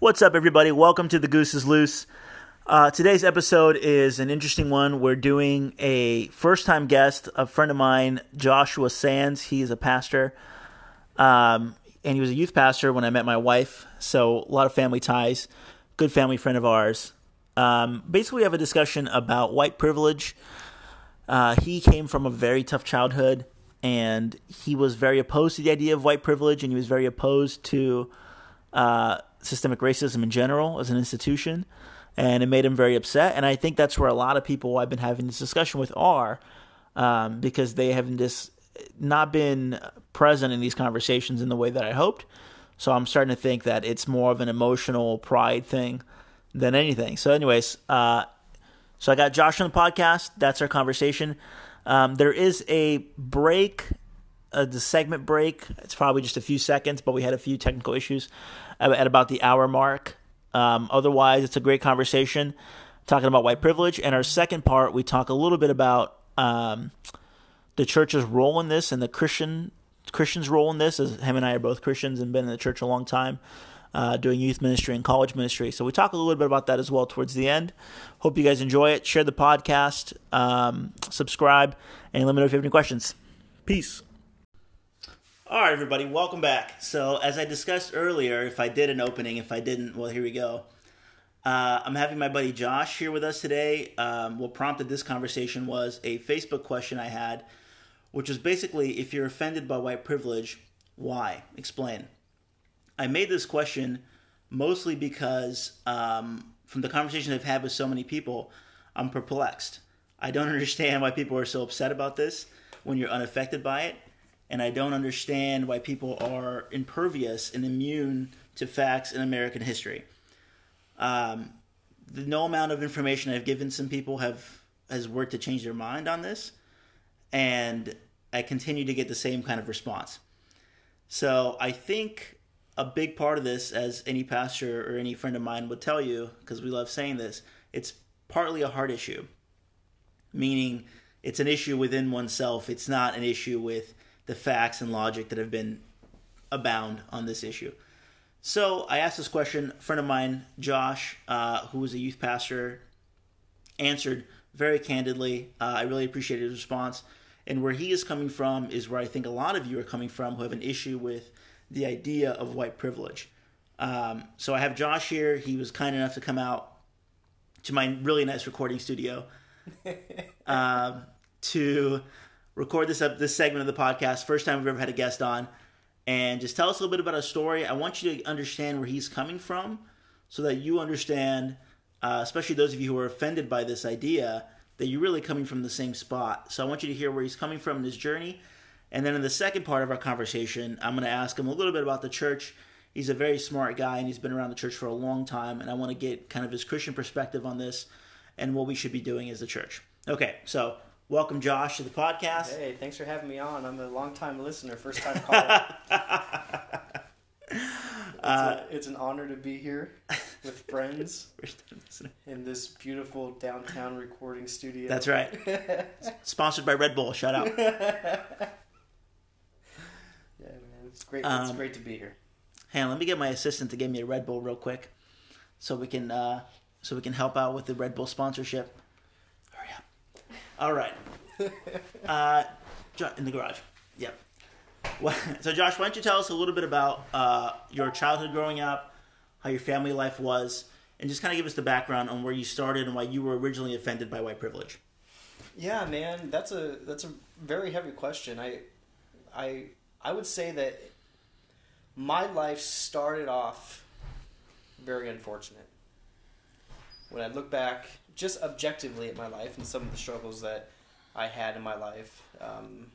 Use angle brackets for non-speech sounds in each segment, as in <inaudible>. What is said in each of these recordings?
What's up, everybody? Welcome to The Goose is Loose. Uh, today's episode is an interesting one. We're doing a first time guest, a friend of mine, Joshua Sands. He's a pastor, um, and he was a youth pastor when I met my wife. So, a lot of family ties. Good family friend of ours. Um, basically, we have a discussion about white privilege. Uh, he came from a very tough childhood, and he was very opposed to the idea of white privilege, and he was very opposed to uh, systemic racism in general as an institution, and it made him very upset. And I think that's where a lot of people I've been having this discussion with are, um, because they haven't just not been present in these conversations in the way that I hoped. So I'm starting to think that it's more of an emotional pride thing than anything. So, anyways, uh, so I got Josh on the podcast. That's our conversation. Um, there is a break, uh, the segment break. It's probably just a few seconds, but we had a few technical issues at about the hour mark. Um, otherwise, it's a great conversation talking about white privilege. And our second part, we talk a little bit about um, the church's role in this and the Christian Christian's role in this. As him and I are both Christians and been in the church a long time, uh, doing youth ministry and college ministry. So we talk a little bit about that as well towards the end. Hope you guys enjoy it. Share the podcast, um, subscribe, and let me know if you have any questions. Peace. All right, everybody, welcome back. So, as I discussed earlier, if I did an opening, if I didn't, well, here we go. Uh, I'm having my buddy Josh here with us today. Um, what prompted this conversation was a Facebook question I had, which was basically if you're offended by white privilege, why? Explain. I made this question mostly because um, from the conversations I've had with so many people, I'm perplexed. I don't <laughs> understand why people are so upset about this when you're unaffected by it and I don't understand why people are impervious and immune to facts in American history. Um, the no amount of information I've given some people have has worked to change their mind on this, and I continue to get the same kind of response. So I think a big part of this, as any pastor or any friend of mine would tell you, because we love saying this, it's partly a heart issue, meaning it's an issue within oneself. It's not an issue with the facts and logic that have been abound on this issue. So I asked this question. A friend of mine, Josh, uh, who was a youth pastor, answered very candidly. Uh, I really appreciated his response. And where he is coming from is where I think a lot of you are coming from who have an issue with the idea of white privilege. Um, so I have Josh here. He was kind enough to come out to my really nice recording studio uh, <laughs> to record this up this segment of the podcast. First time we've ever had a guest on, and just tell us a little bit about a story. I want you to understand where he's coming from, so that you understand, uh, especially those of you who are offended by this idea, that you're really coming from the same spot. So I want you to hear where he's coming from in his journey, and then in the second part of our conversation, I'm going to ask him a little bit about the church. He's a very smart guy, and he's been around the church for a long time, and I want to get kind of his Christian perspective on this and what we should be doing as a church. Okay, so Welcome, Josh, to the podcast. Hey, thanks for having me on. I'm a long time listener, first time caller. <laughs> it's, uh, a, it's, an honor to be here with <laughs> friends in this beautiful downtown recording studio. That's right. <laughs> Sponsored by Red Bull. Shout out. yeah, man, it's great. Um, it's great to be here. Hey, let me get my assistant to give me a Red Bull real quick, so we can uh, so we can help out with the Red Bull sponsorship. All right. <laughs> Uh, in the garage. Yep. Well, so, Josh, why don't you tell us a little bit about uh, your childhood growing up, how your family life was, and just kind of give us the background on where you started and why you were originally offended by white privilege. Yeah, man, that's a that's a very heavy question. I, I, I would say that my life started off very unfortunate. When I look back just objectively at my life and some of the struggles that I had in my life, um,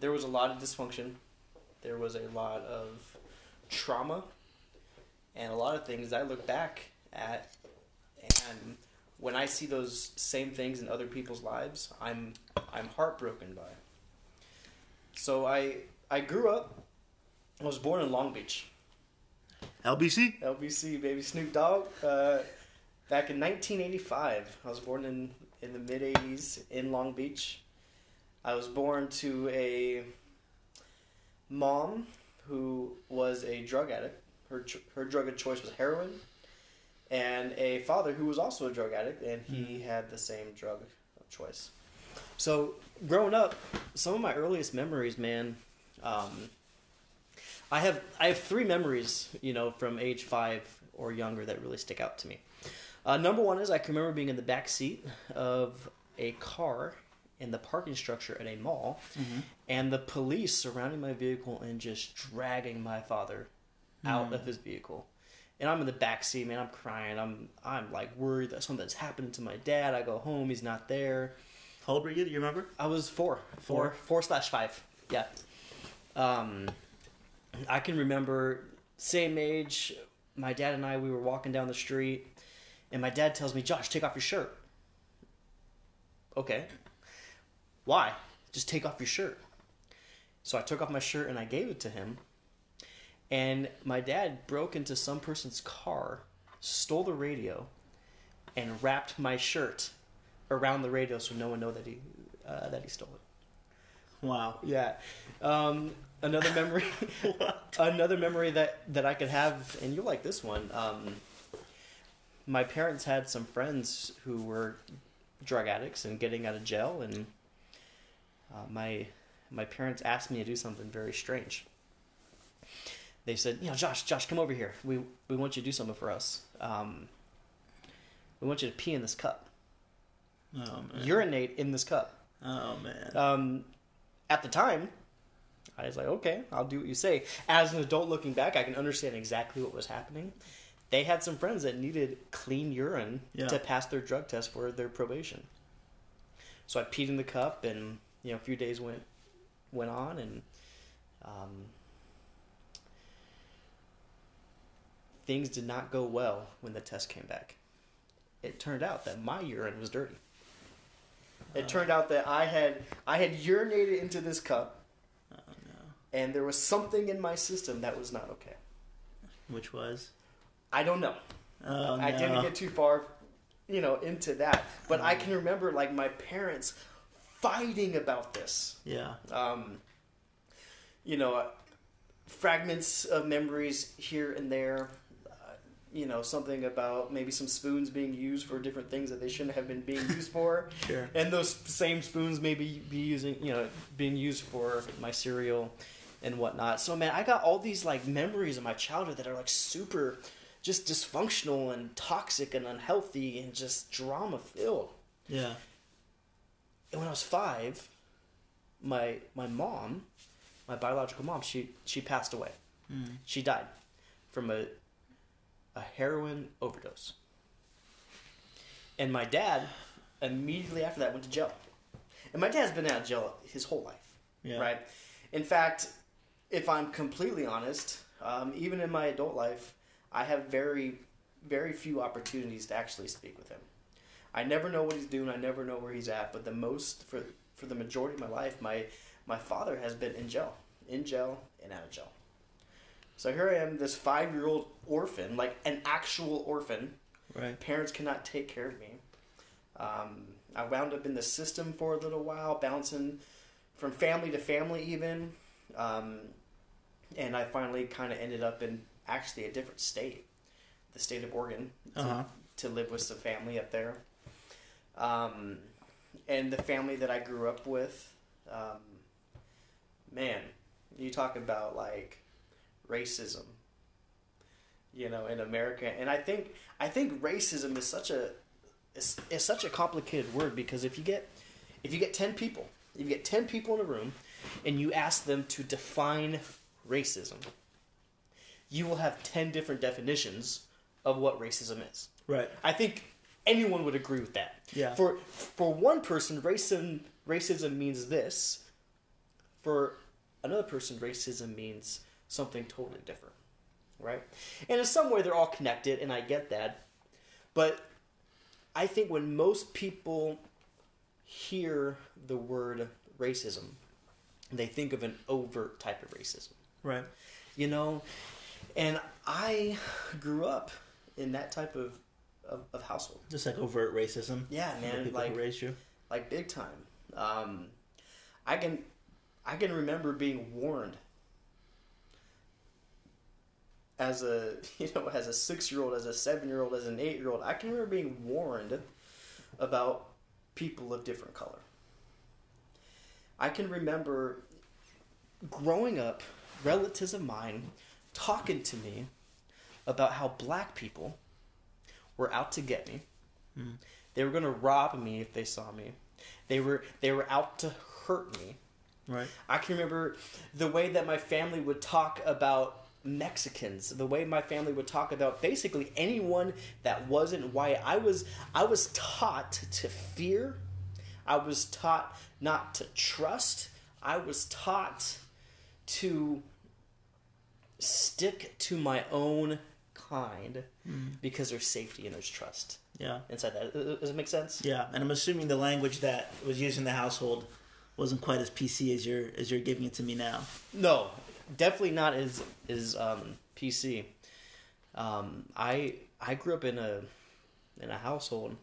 there was a lot of dysfunction. There was a lot of trauma, and a lot of things I look back at, and when I see those same things in other people's lives, I'm I'm heartbroken by. So I I grew up. I was born in Long Beach. LBC. LBC, baby Snoop Dogg. Uh, back in 1985. I was born in, in the mid 80s in Long Beach. I was born to a mom who was a drug addict. Her her drug of choice was heroin, and a father who was also a drug addict, and he had the same drug of choice. So growing up, some of my earliest memories, man, um, I have I have three memories, you know, from age five or younger that really stick out to me. Uh, number one is I can remember being in the back seat of a car in the parking structure at a mall, and the police surrounding my vehicle and just dragging my father out of his vehicle. And I'm in the back seat, man. I'm crying. I'm I'm like worried that something's happened to my dad. I go home, he's not there. How old were you? Do you remember? I was four, Four? four, four slash five. Yeah. Um, I can remember same age. My dad and I we were walking down the street, and my dad tells me, "Josh, take off your shirt." Okay. Why? Just take off your shirt. So I took off my shirt and I gave it to him. And my dad broke into some person's car, stole the radio, and wrapped my shirt around the radio so no one know that he uh, that he stole it. Wow. Yeah. Um, another memory. <laughs> <laughs> another memory that that I could have, and you'll like this one. Um, my parents had some friends who were drug addicts and getting out of jail, and uh, my my parents asked me to do something very strange. They said, "You know, Josh, Josh, come over here. We we want you to do something for us. Um, we want you to pee in this cup, Oh man. urinate in this cup." Oh man. um, at the time, I was like, okay, I'll do what you say. As an adult looking back, I can understand exactly what was happening. They had some friends that needed clean urine Yeah. to pass their drug test for their probation. So I peed in the cup, and you know, a few days went went on, and um, things did not go well when the test came back. It turned out that my urine was dirty. It turned out that I had I had urinated into this cup, Oh no. and there was something in my system that was not okay. Which was? I don't know. Oh I no. didn't get too far, you know, into that. But I can remember like my parents fighting about this. Yeah. Um, you know, uh, fragments of memories here and there. Uh, you know, something about maybe some spoons being used for different things that they shouldn't have been being used for. <laughs> Sure. and those same spoons maybe be using you know being used for my cereal and whatnot so man i got all these like memories of my childhood that are like super just dysfunctional and toxic and unhealthy and just drama filled Yeah. and when i was five my my mom my biological mom she she passed away Mm. she died from a a heroin overdose and my dad immediately after that went to jail and my dad's been out of jail his whole life Yeah. right in fact if i'm completely honest um, even in my adult life i have very very few opportunities to actually speak with him i never know what he's doing i never know where he's at but the most for for the majority of my life my my father has been in jail in jail and out of jail so here i am this five year old orphan like an actual orphan Right. parents cannot take care of me. Um, I wound up in the system for a little while, bouncing from family to family, even. Um, and I finally kind of ended up in actually a different state, the state of Oregon, to, Uh huh. to live with some family up there. Um, and the family that I grew up with, um, man, you talk about like racism you know in america and i think i think racism is such a is, is such a complicated word because if you get if you get 10 people if you get 10 people in a room and you ask them to define racism you will have 10 different definitions of what racism is Right. i think anyone would agree with that Yeah. for for one person racism racism means this for another person racism means something totally different right and in some way they're all connected and i get that but i think when most people hear the word racism they think of an overt type of racism Right. you know and i grew up in that type of of, of household Just like overt racism. yeah man people like raised you. like big time. Um, I can I can remember being warned as a <laughs> you know as a six year old, as a seven year old, as an eight year old, I can remember being warned about people of different color. I can remember growing up, relatives of mine talking to me about how black people were out to get me. Hmm. They were going to rob me if they saw me. They were they were out to hurt me. Right. I can remember the way that my family would talk about Mexicans, the way my family would talk about basically anyone that wasn't white. I was I was taught to fear. I was taught not to trust. I was taught to stick to my own kind because there's safety and there's trust Yeah. inside that. Does it make sense? Yeah, and I'm assuming the language that was used in the household wasn't quite as PC as you're as you're giving it to me now. No, definitely not as as um, PC. Um, I I grew up in a in a household.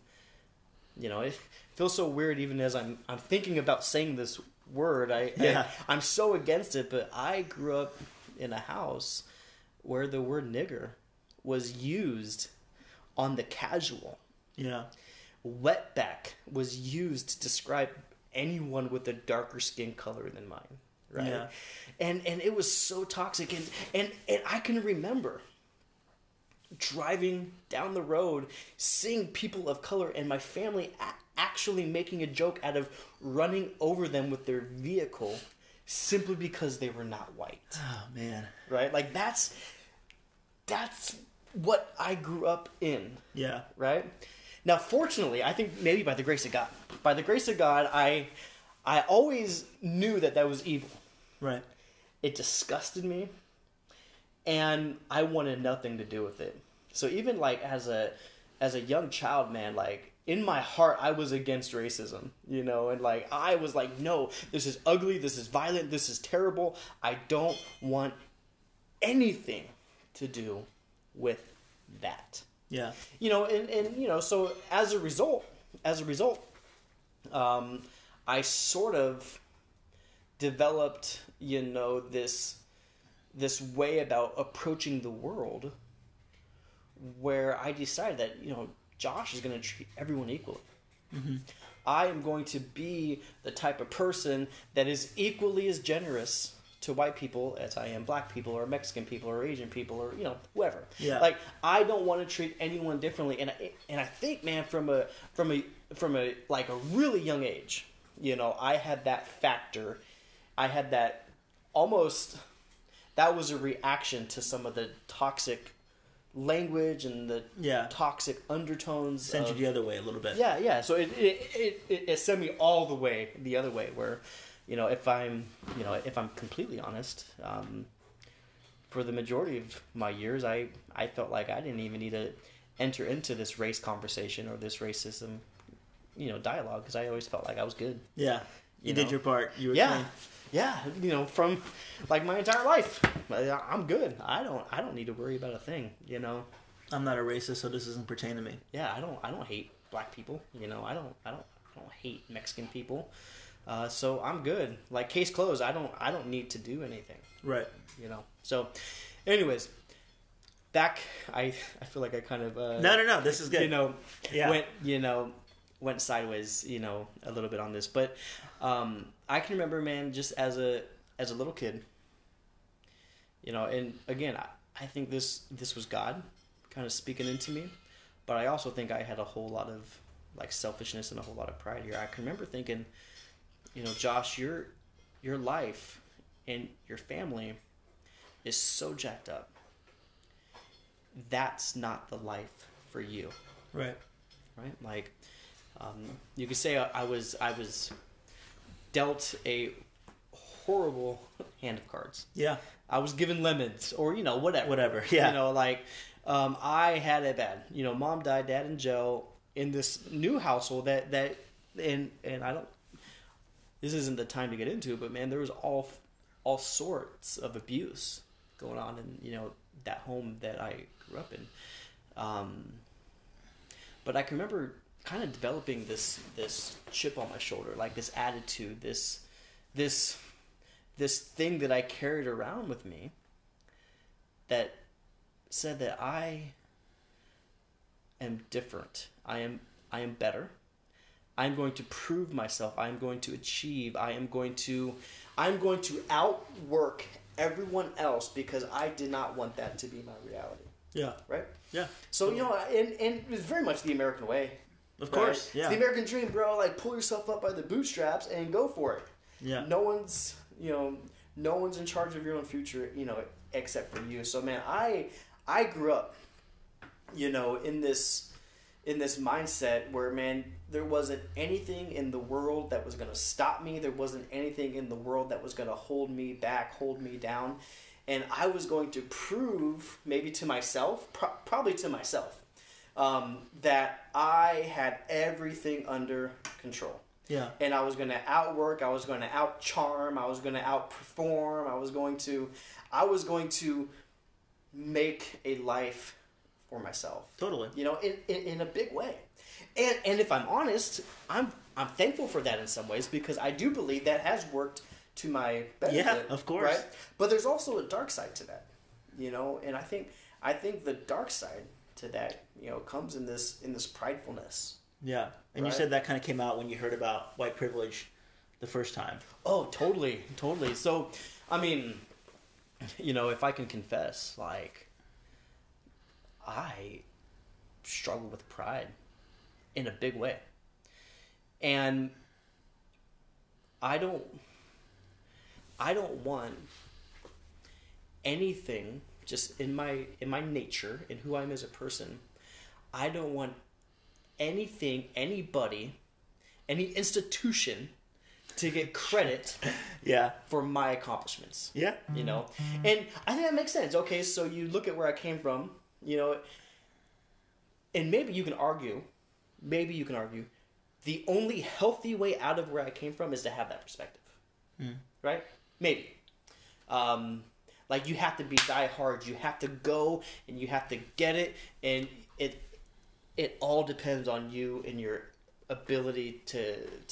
You know, it feels so weird even as I'm I'm thinking about saying this word. I, Yeah. I I'm so against it, but I grew up in a house where the word nigger was used on the casual. Yeah. Wetback was used to describe anyone with a darker skin color than mine, right? Yeah. And and it was so toxic, and and and I can remember driving down the road, seeing people of color, and my family a- actually making a joke out of running over them with their vehicle, simply because they were not white Oh man. right? Like that's that's what I grew up in, Yeah. right? Now, fortunately, I think maybe by the grace of God, by the grace of God, I I always knew that that was evil. Right. It disgusted me, and I wanted nothing to do with it. So even like as a as a young child, man, like in my heart, I was against racism, you know, and like I was like, no, this is ugly, this is violent, this is terrible. I don't want anything to do with that Yeah. you know and, and you know so as a result as a result um, i sort of developed you know this this way about approaching the world where i decided that you know josh is going to treat everyone equally mm-hmm. i am going to be the type of person that is equally as generous to white people as i am black people or mexican people or asian people or you know whoever Yeah. like I don't want to treat anyone differently, and I, and I think, man, from a from a from a like a really young age, you know, I had that factor. I had that almost. That was a reaction to some of the toxic language and the Yeah. toxic undertones. Send you the other way a little bit. yeah, yeah. So it it, it, it it sent me all the way the other way. Where, you know, if I'm you know if I'm completely honest, um, for the majority of my years, I I felt like I didn't even need to enter into this race conversation or this racism, you know, dialogue because I always felt like I was good. Yeah. You, You did know? your part. You were Yeah. clean. Yeah, you know, from like my entire life, I- I'm good. I don't, I don't need to worry about a thing. You know, I'm not a racist, so this doesn't pertain to me. yeah, I don't I don't hate black people. You know, I don't I don't I don't hate Mexican people. Uh, so I'm good. Like case closed. I don't I don't need to do anything. Right. You know. So, anyways, back. I I feel like I kind of uh, No, no, no. This is good. you know Yeah. went you know went sideways you know a little bit on this, but um, I can remember man just as a as a little kid. You know, and again, I, I think this this was God kind of speaking into me, but I also think I had a whole lot of like selfishness and a whole lot of pride here. I can remember thinking, you know, Josh, your your life and your family is so jacked up. That's not the life for you Right. right? Like, um, you could say I, I was I was dealt a horrible hand of cards. Yeah. I was given lemons, or you know, whatever, <laughs> Whatever, yeah. You know, like um, I had it bad. You know, mom died, dad and Joe in this new household that that and and I don't. This isn't the time to get into but man, there was all all sorts of abuse going on in you know that home that I grew up in. Um, but I can remember kind of developing this this chip on my shoulder, like this attitude, this this this thing that I carried around with me that said that I am different. I am I am better. I'm going to prove myself. I'm going to achieve. I am going to I'm going to outwork everyone else because I did not want that to be my reality. Yeah. Right? Yeah. So you know, and and it's very much the American way. Of right? course. It's the American dream, bro. Like pull yourself up by the bootstraps and go for it. Yeah. No one's you know, no one's in charge of your own future, you know, except for you. So man, I I grew up, you know, in this in this mindset where man, there wasn't anything in the world that was gonna stop me. There wasn't anything in the world that was gonna hold me back, hold me down. And I was going to prove, maybe to myself, pro- probably to myself, um, that I had everything under control Yeah. and I was going to outwork, I was going to outcharm, I was going to outperform, I was going to I was going to make a life for myself. Totally. You know, in, in, in a big way. And and if I'm honest, I'm I'm thankful for that in some ways because I do believe that has worked to my benefit. Yeah, of course. Right? But there's also a dark side to that. You know, and I think I think the dark side to that, you know, comes in this in this pridefulness. Yeah. And you said that kind of came out when you heard about white privilege the first time. Oh, totally, totally. So, I mean, <clears throat> you know, if I can confess, like, I struggle with pride in a big way. And I don't I don't want anything just in my in my nature in who I am as a person. I don't want anything, anybody, any institution to get credit <laughs> Yeah. for my accomplishments Yeah. you know and i think that makes sense okay so you look at where i came from you know and maybe you can argue maybe you can argue the only healthy way out of where i came from is to have that perspective right maybe um, like you have to be die hard you have to go and you have to get it and it it all depends on you and your ability to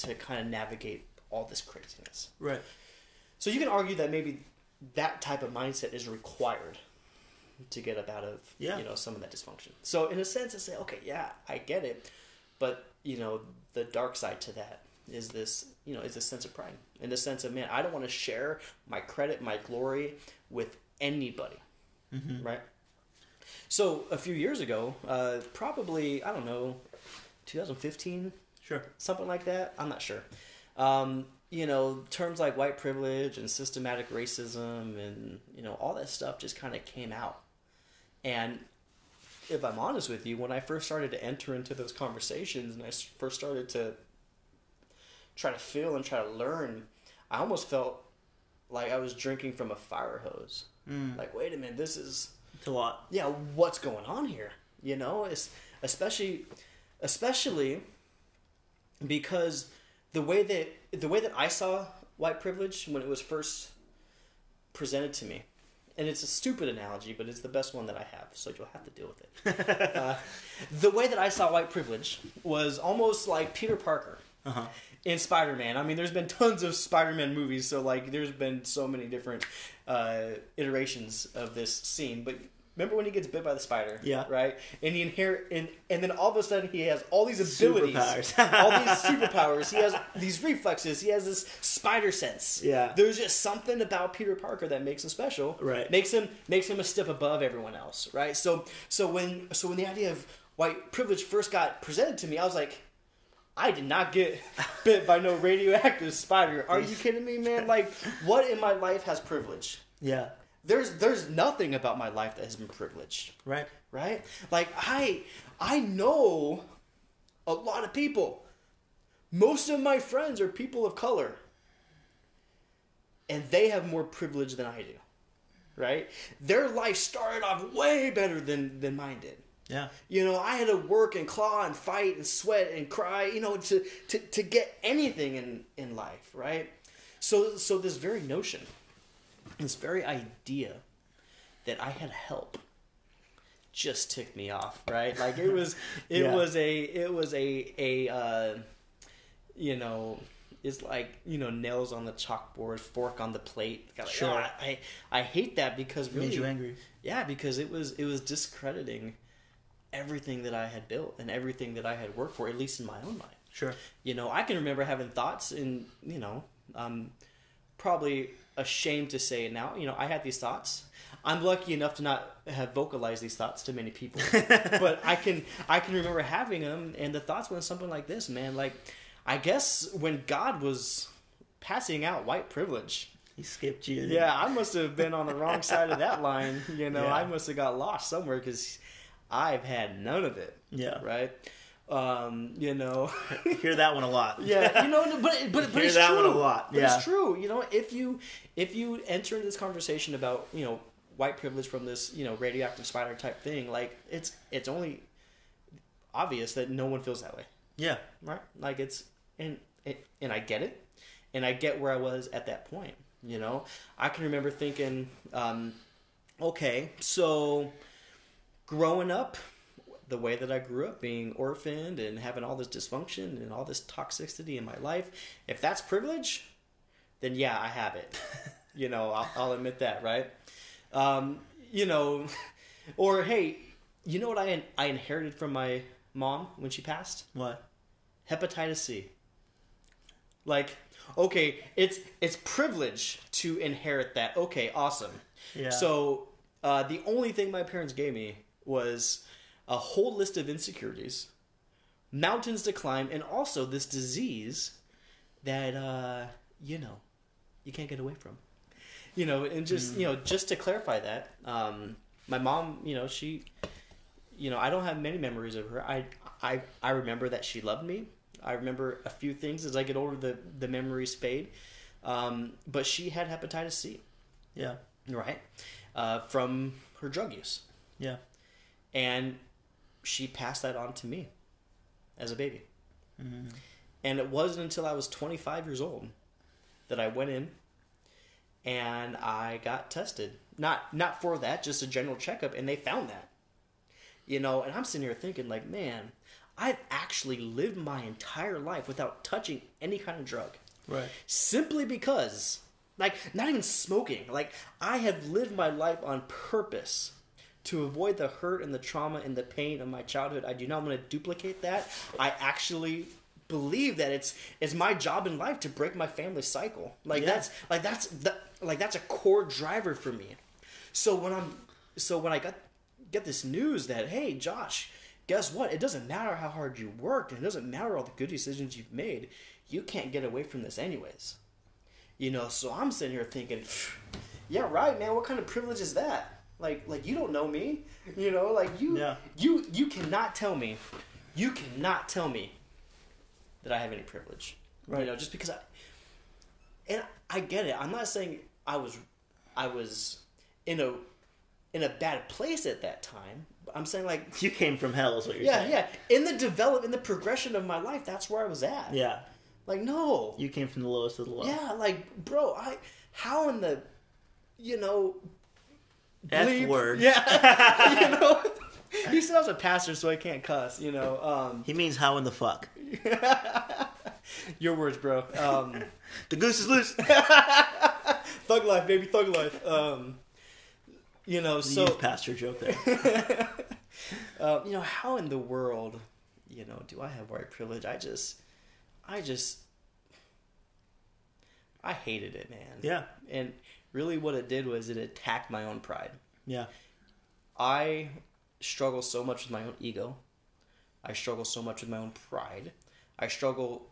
to kind of navigate all this craziness Right. so you can argue that maybe that type of mindset is required to get up out of Yeah. you know some of that dysfunction. So in a sense, I say, okay, yeah, I get it, but you know the dark side to that is this you know is this sense of pride, in the sense of man, I don't want to share my credit, my glory with anybody, right? So a few years ago, uh, probably I don't know, 2015, Sure. something like that. I'm not sure. Um, you know, terms like white privilege and systematic racism and you know all that stuff just kind of came out. And if I'm honest with you, when I first started to enter into those conversations and i first started to try to feel and try to learn, I almost felt like I was drinking from a fire hose. Mm. Like, wait a minute, this is It's a lot. yeah, what's going on here? You know, it's especially especially because the way that the way that I saw white privilege when it was first presented to me, and it's a stupid analogy, but it's the best one that I have, so you'll have to deal with it. <laughs> uh, the way that I saw white privilege was almost like Peter Parker Uh-huh. In Spider-Man. I mean, there's been tons of Spider-Man movies, so like, there's been so many different uh, iterations of this scene. But remember when he gets bit by the spider? Yeah. Right. And he inherit, and and then all of a sudden he has all these abilities, Superpowers. all these <laughs> superpowers. He has these reflexes. He has this spider sense. Yeah. There's just something about Peter Parker that makes him special. Right. Makes him makes him a step above everyone else. Right. So so when so when the idea of white privilege first got presented to me, I was like. I did not get bit by no radioactive spider. Are you kidding me, man? Like, what in my life has privilege? Yeah. There's there's nothing about my life that has been privileged, Right. right? Like I I know a lot of people. Most of my friends are people of color. And they have more privilege than I do. Right? Their life started off way better than than mine did. Yeah. You know, I had to work and claw and fight and sweat and cry, you know, to, to, to get anything in, in life, right? So so this very notion, this very idea that I had help just ticked me off, right? Like it was <laughs> it Yeah. was a it was a a uh, you know it's like you know nails on the chalkboard, fork on the plate. Like, Sure. oh, I I hate that because really, Made you angry. yeah, because it was it was discrediting everything that I had built and everything that I had worked for, at least in my own mind. Sure. You know, I can remember having thoughts, and you know, I'm probably ashamed to say it now. You know, I had these thoughts. I'm lucky enough to not have vocalized these thoughts to many people, <laughs> but I can I can remember having them, and the thoughts went something like this, man. Like, I guess when God was passing out white privilege, He skipped you. yeah, I must have been on the wrong side of that line. You know, <laughs> Yeah. I must have got lost somewhere because I've had none of it. Yeah. Right. Um, you know. <laughs> Hear that one a lot. <laughs> yeah, you know, but but, but Hear it's that true. one a lot, But yeah. it's true. You know, if you if you enter into this conversation about you know white privilege from this you know radioactive spider type thing, like it's it's only obvious that no one feels that way, Yeah. right? Like it's and it, and I get it, and I get where I was at that point. You know, I can remember thinking, um, okay, so growing up the way that I grew up, being orphaned and having all this dysfunction and all this toxicity in my life, if that's privilege, then yeah, I have it. <laughs> you know, I'll, I'll admit that, right? Um, you know, <laughs> or hey, you know what I I inherited from my mom when she passed? What? Hepatitis C. Like, okay, it's it's privilege to inherit that. Okay, awesome. Yeah. So uh, the only thing my parents gave me was a whole list of insecurities, mountains to climb, and also this disease that uh, you know you can't get away from. You know, and just you know, just to clarify that, um, my mom, you know, she, you know, I don't have many memories of her. I I I remember that she loved me. I remember a few things as I get older. The the memories fade, um, but she had hepatitis C Yeah. right uh, from her drug use Yeah. And she passed that on to me as a baby. Mm-hmm. And it wasn't until i was 25 years old that i went in and i got tested. Not not for that just a general checkup and they found that. You know and i'm sitting here thinking like man i've actually lived my entire life without touching any kind of drug. Right. simply because like not even smoking. Like i have lived my life on purpose to avoid the hurt and the trauma and the pain of my childhood i do not want to duplicate that. I actually believe that it's it's my job in life to break my family cycle. Like Yeah. that's like that's that, like that's a core driver for me. So when i'm so when i got get this news that hey josh guess what? It doesn't matter how hard you worked and it doesn't matter all the good decisions you've made. You can't get away from this anyways. You know so i'm sitting here thinking yeah right man what kind of privilege is that like like you don't know me you know like you Yeah. you you cannot tell me you cannot tell me that i have any privilege Right. you know just because i and i get it i'm not saying i was i was in a in a bad place at that time i'm saying like You came from hell, is what you're yeah saying. yeah in the develop in the progression of my life that's where i was at Yeah. like no You came from the lowest of the low. yeah, like, bro, I how in the you know F word. Yeah. <laughs> you know. He said I was a pastor, so I can't cuss, you know. Um He means how in the fuck. <laughs> your words, bro. Um <laughs> The goose is loose. thug life, baby, thug life. Um you know, So, so pastor joke there. uh, you know, how in the world, you know, do I have white privilege? I just I just I hated it, man. Yeah. And really what it did was it attacked my own pride. Yeah. I struggle so much with my own ego. I struggle so much with my own pride. I struggle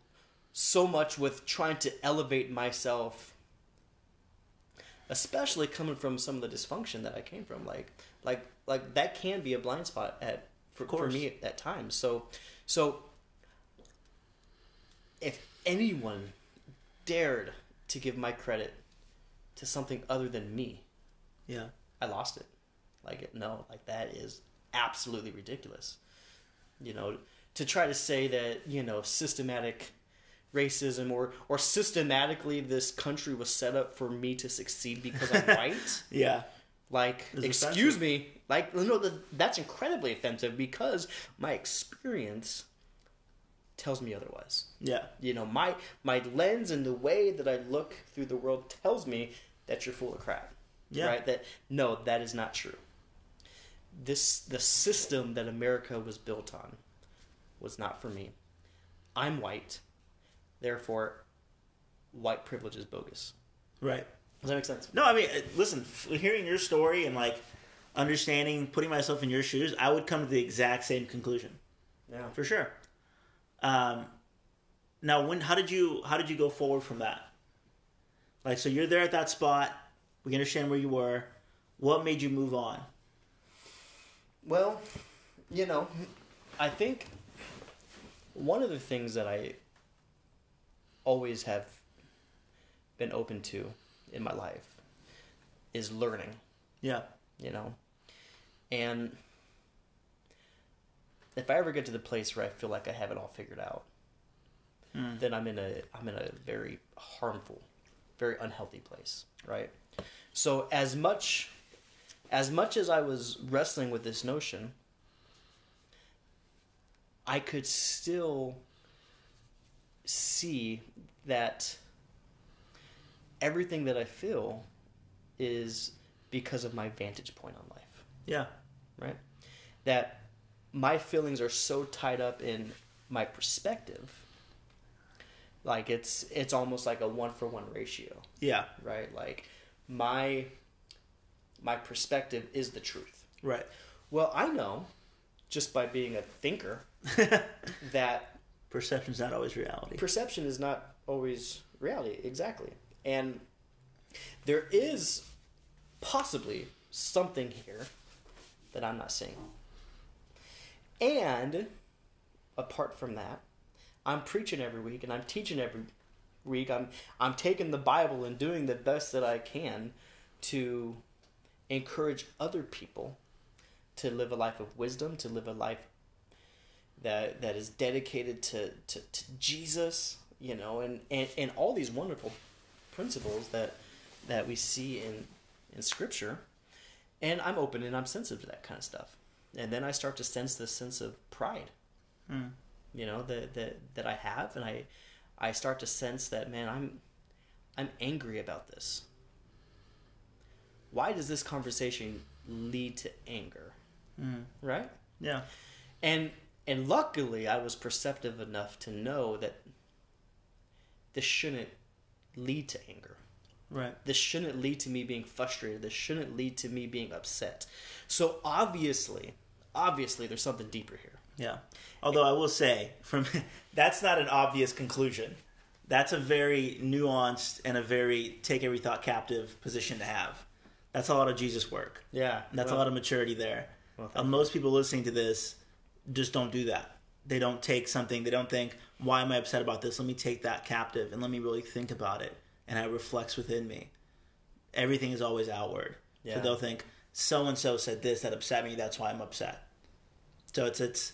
so much with trying to elevate myself especially coming from some of the dysfunction that I came from like like like that can be a blind spot at for, for me at times. So so if anyone dared to give my credit to something other than me, Yeah. I lost it. Like no, like that is absolutely ridiculous. You know, to try to say that you know systematic racism or or systematically this country was set up for me to succeed because I'm <laughs> white. Yeah. Like, It's excuse offensive. me. Like, no, that- that's incredibly offensive because my experience tells me otherwise. Yeah. You know, my my lens and the way that I look through the world tells me that you're full of crap. Yeah. Right? That no, that is not true. This the system that America was built on was not for me. I'm white. Therefore, white privilege is bogus. Right. Does that make sense? No, I mean, uh, listen, hearing your story and like understanding, putting myself in your shoes, I would come to the exact same conclusion Yeah. for sure. Um, now, when how did you how did you go forward from that? Like, so you're there at that spot. We understand where you were. What made you move on? Well, you know, I think one of the things that I always have been open to in my life is learning, Yeah. you know. And if I ever get to the place where I feel like I have it all figured out, Mm. then I'm in a I'm in a very harmful, very unhealthy place, right? So as much as much as I was wrestling with this notion, I could still see that everything that I feel is because of my vantage point on life, Yeah. right? That my feelings are so tied up in my perspective. Like it's it's almost like a one for one ratio Yeah. right? Like my my perspective is the truth. Right. Well, I know just by being a thinker <laughs> that perception is not always reality. perception is not always reality exactly. And there is possibly something here that I'm not seeing. And apart from that, I'm preaching every week and I'm teaching every week. I'm I'm taking the Bible and doing the best that I can to encourage other people to live a life of wisdom, to live a life that that is dedicated to, to, to Jesus, you know, and, and, and all these wonderful principles that that we see in in scripture. And I'm open and I'm sensitive to that kind of stuff. And then I start to sense this sense of pride Mm. You know that that that I have, and I I start to sense that man, I'm I'm angry about this. Why does this conversation lead to anger? Mm. Right? Yeah. And and luckily, I was perceptive enough to know that this shouldn't lead to anger. Right. This shouldn't lead to me being frustrated. This shouldn't lead to me being upset. So obviously, obviously, there's something deeper here. Yeah. Although I will say, from <laughs> that's not an obvious conclusion. That's a very nuanced and a very take every thought captive position to have. That's a lot of Jesus work. Yeah, That's a lot of maturity there. Well, Uh, most people listening to this just don't do that. They don't take something. They don't think, "Why am I upset about this? Let me take that captive and let me really think about it." And it reflects within me. Everything is always outward. Yeah. So they'll think, "So and so said this that upset me. That's why I'm upset." So it's it's.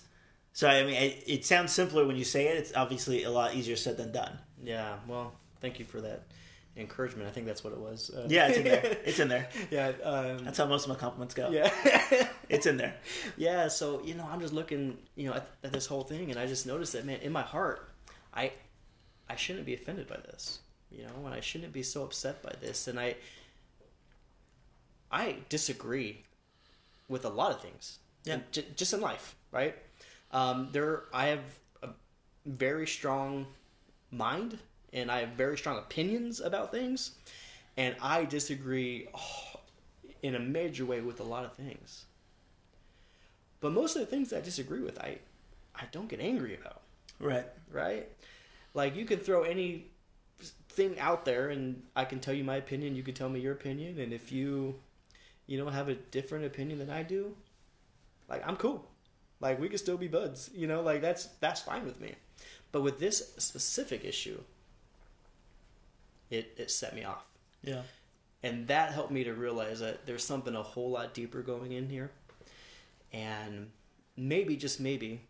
So I mean, it, it sounds simpler when you say it. It's obviously a lot easier said than done. Yeah, well, thank you for that encouragement. I think that's what it was. Uh, Yeah, it's in there. <laughs> It's in there. yeah, um, That's how most of my compliments go. yeah, <laughs> It's in there. yeah. So you know, I'm just looking, you know, at, at this whole thing, and I just noticed that, man, in my heart, I, I shouldn't be offended by this, you know, and I shouldn't be so upset by this, and I, I disagree with a lot of things, Yeah. j- just in life, right? Um, there, I have a very strong mind, and I have very strong opinions about things, and I disagree oh, in a major way with a lot of things. But most of the things I disagree with, I, I don't get angry about Right. right? Like you can throw any thing out there and I can tell you my opinion, you can tell me your opinion, and if you you know have a different opinion than I do, like I'm cool. Like we could still be buds, you know, like that's that's fine with me. But with this specific issue, it it set me off. Yeah. And that helped me to realize that there's something a whole lot deeper going in here. And maybe, just maybe,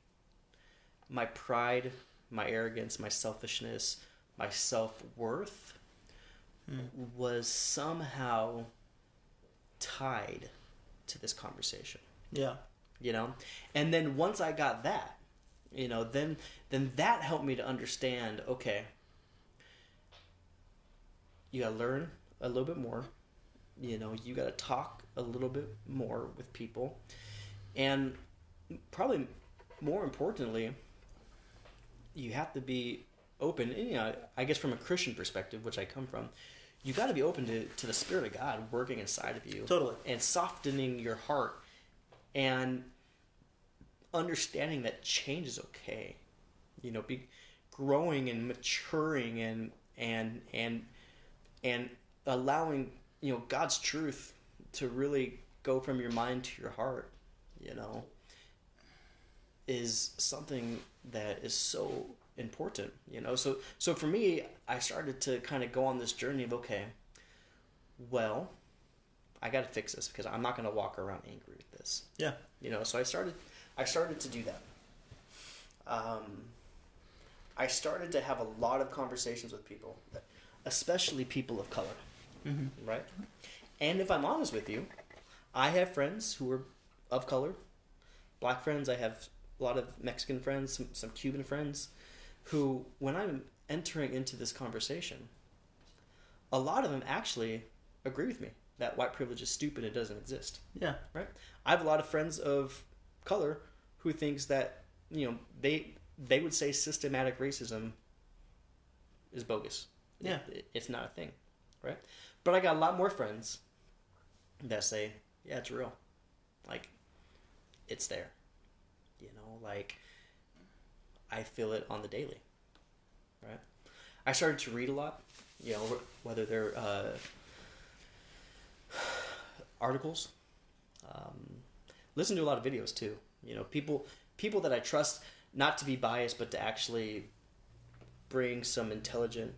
my pride, my arrogance, my selfishness, my self worth hmm. was somehow tied to this conversation. Yeah. You know? And then once I got that, You know, then then that helped me to understand. Okay, you got to learn a little bit more. You know, you got to talk a little bit more with people, and probably more importantly, you have to be open. And, you know, I guess from a Christian perspective, which I come from, you got to be open to, to the Spirit of God working inside of you. Totally. And softening your heart and understanding that change is okay. You know, be growing and maturing and and and and allowing, you know, God's truth to really go from your mind to your heart, you know, is something that is so important, you know. So so for me, I started to kind of go on this journey of okay, well, I got to fix this because I'm not going to walk around angry this. Yeah. You know, so I started I started to do that. Um I started to have a lot of conversations with people, especially people of color. Mhm. Right? And if I'm honest with you, I have friends who are of color, black friends, I have a lot of Mexican friends, some, some Cuban friends, who, when I'm entering into this conversation, a lot of them actually agree with me that white privilege is stupid, it doesn't exist. Yeah. Right? I have a lot of friends of color who thinks that, you know, they they would say systematic racism is bogus. Yeah. It- it's not a thing, right? But I got a lot more friends that say, yeah, it's real. Like, it's there. You know, like, I feel it on the daily, right? I started to read a lot, you know, whether they're uh, <sighs> articles, um, listen to a lot of videos too. You know, people people that I trust not to be biased, but to actually bring some intelligent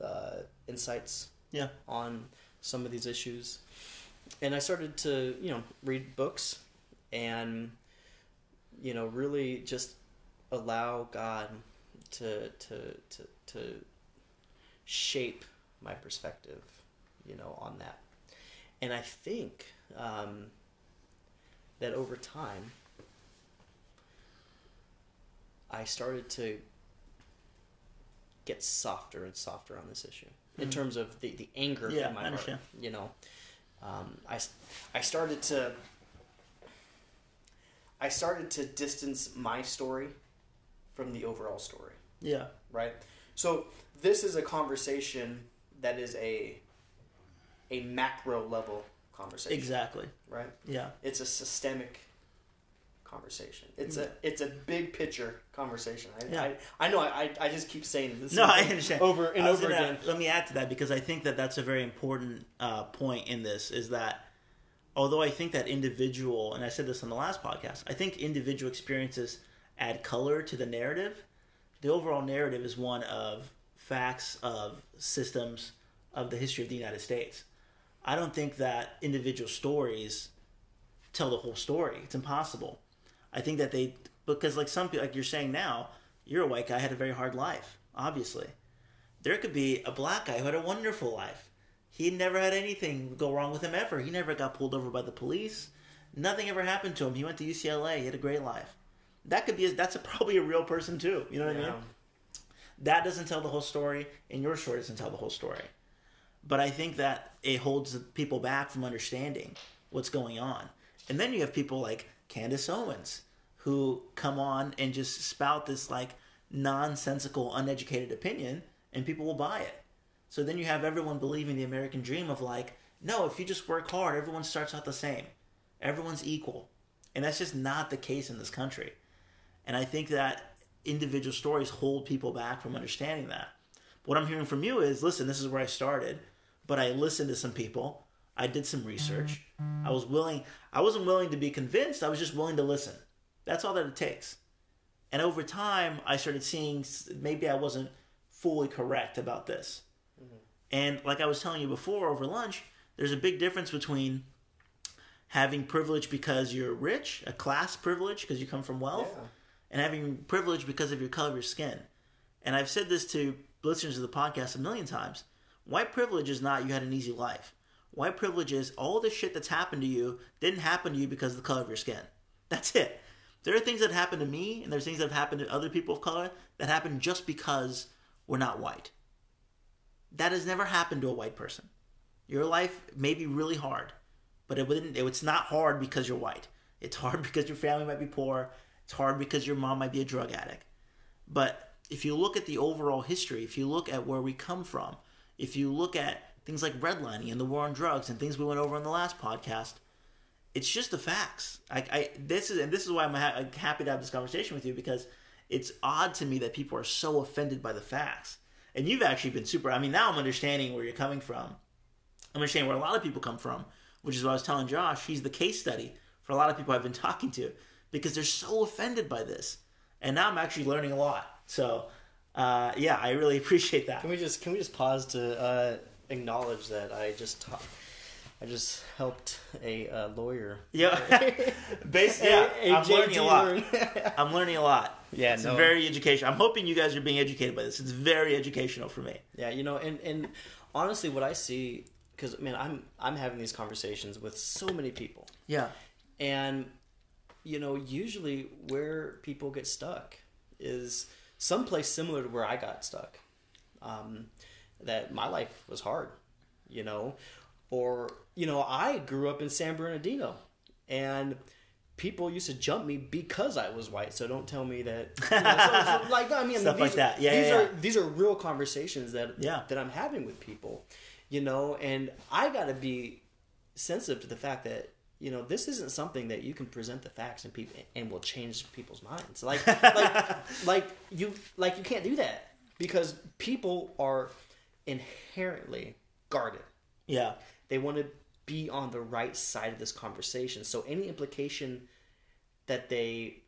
uh, insights Yeah. on some of these issues. And I started to, you know, read books and, you know, really just allow God to to to to shape my perspective, you know, on that. And I think um, that over time, I started to get softer and softer on this issue in Mhm. terms of the, the anger Yeah, in my heart. You know, um, I, I started to I started to distance my story from the overall story Yeah. right? So this is a conversation that is a a macro level conversation, Exactly. right? Yeah. It's a systemic conversation. It's a it's a big picture conversation. I, Yeah. I, I know I, I just keep saying this <laughs> No, I understand. over and over gonna- again. Let me add to that because I think that that's a very important uh, point in this. Is that although I think that individual, and I said this on the last podcast, I think individual experiences add color to the narrative. The overall narrative is one of facts, of systems, of the history of the United States. I don't think that individual stories tell the whole story. It's impossible. I think that they because like some like you're saying now, you're a white guy had a very hard life, obviously. There could be a black guy who had a wonderful life. He never had anything go wrong with him ever. He never got pulled over by the police. Nothing ever happened to him. He went to UCLA. He had a great life. That could be that's a, probably a real person too. You know what I mean? that doesn't tell the whole story, and your story doesn't tell the whole story. But I think that it holds people back from understanding what's going on. And then you have people like Candace Owens who come on and just spout this like nonsensical, uneducated opinion, and people will buy it. So then you have everyone believing the American dream of like, no, if you just work hard, everyone starts out the same. Everyone's equal. And that's just not the case in this country. And I think that individual stories hold people back from understanding that. What I'm hearing from you is listen, this is where I started, but I listened to some people. I did some research. Mm-hmm. I was willing, I wasn't willing to be convinced. I was just willing to listen. That's all that it takes. And over time, I started seeing maybe I wasn't fully correct about this. Mm-hmm. And like I was telling you before over lunch, there's a big difference between having privilege because you're rich, a class privilege because you come from wealth, Yeah. and having privilege because of your color of your skin. And I've said this to listeners of the podcast a million times. White privilege is not you had an easy life. White privilege is all the shit that's happened to you didn't happen to you because of the color of your skin. That's it. There are things that happen to me, and there's things that have happened to other people of color that happen just because we're not white. That has never happened to a white person. Your life may be really hard, but it wouldn't. It's not hard because you're white. It's hard <laughs> because your family might be poor. It's hard because your mom might be a drug addict. But if you look at the overall history, if you look at where we come from, if you look at things like redlining and the war on drugs and things we went over in the last podcast, it's just the facts. I, I this is and this is why I'm ha- happy to have this conversation with you because it's odd to me that people are so offended by the facts. And you've actually been super. I mean, now I'm understanding where you're coming from. I'm understanding where a lot of people come from, which is what I was telling Josh. He's the case study for a lot of people I've been <laughs> talking to because they're so offended by this. And now I'm actually learning a lot. So, uh, yeah, I really <laughs> appreciate that. Can we just can we just pause to uh, acknowledge that I just ta- I just helped a uh, lawyer. Yeah, <laughs> basically, yeah, A- a <laughs> I'm learning a lot. I'm learning a lot. Yeah, it's no. very educational. I'm hoping you guys are being educated by this. It's very educational for me. Yeah, you know, and and honestly, what I see, because man, I'm I'm having these conversations with so many people, Yeah, and you know, usually where people get stuck is someplace similar to where I got stuck. Um, that my life was hard, you know, or you know, I grew up in San Bernardino, and people used to jump me because I was white. So don't tell me that. you know, so- so, <laughs> like I mean, Stuff these, like that. Yeah, these yeah, are yeah. these are real conversations that Yeah. that I'm having with people, you know, and I got to be sensitive to the fact that you know this isn't something that you can present the facts and people and will change people's minds. Like <laughs> like like you like you can't do that because people are inherently guarded. yeah, They want to be on the right side of this conversation. So any implication that they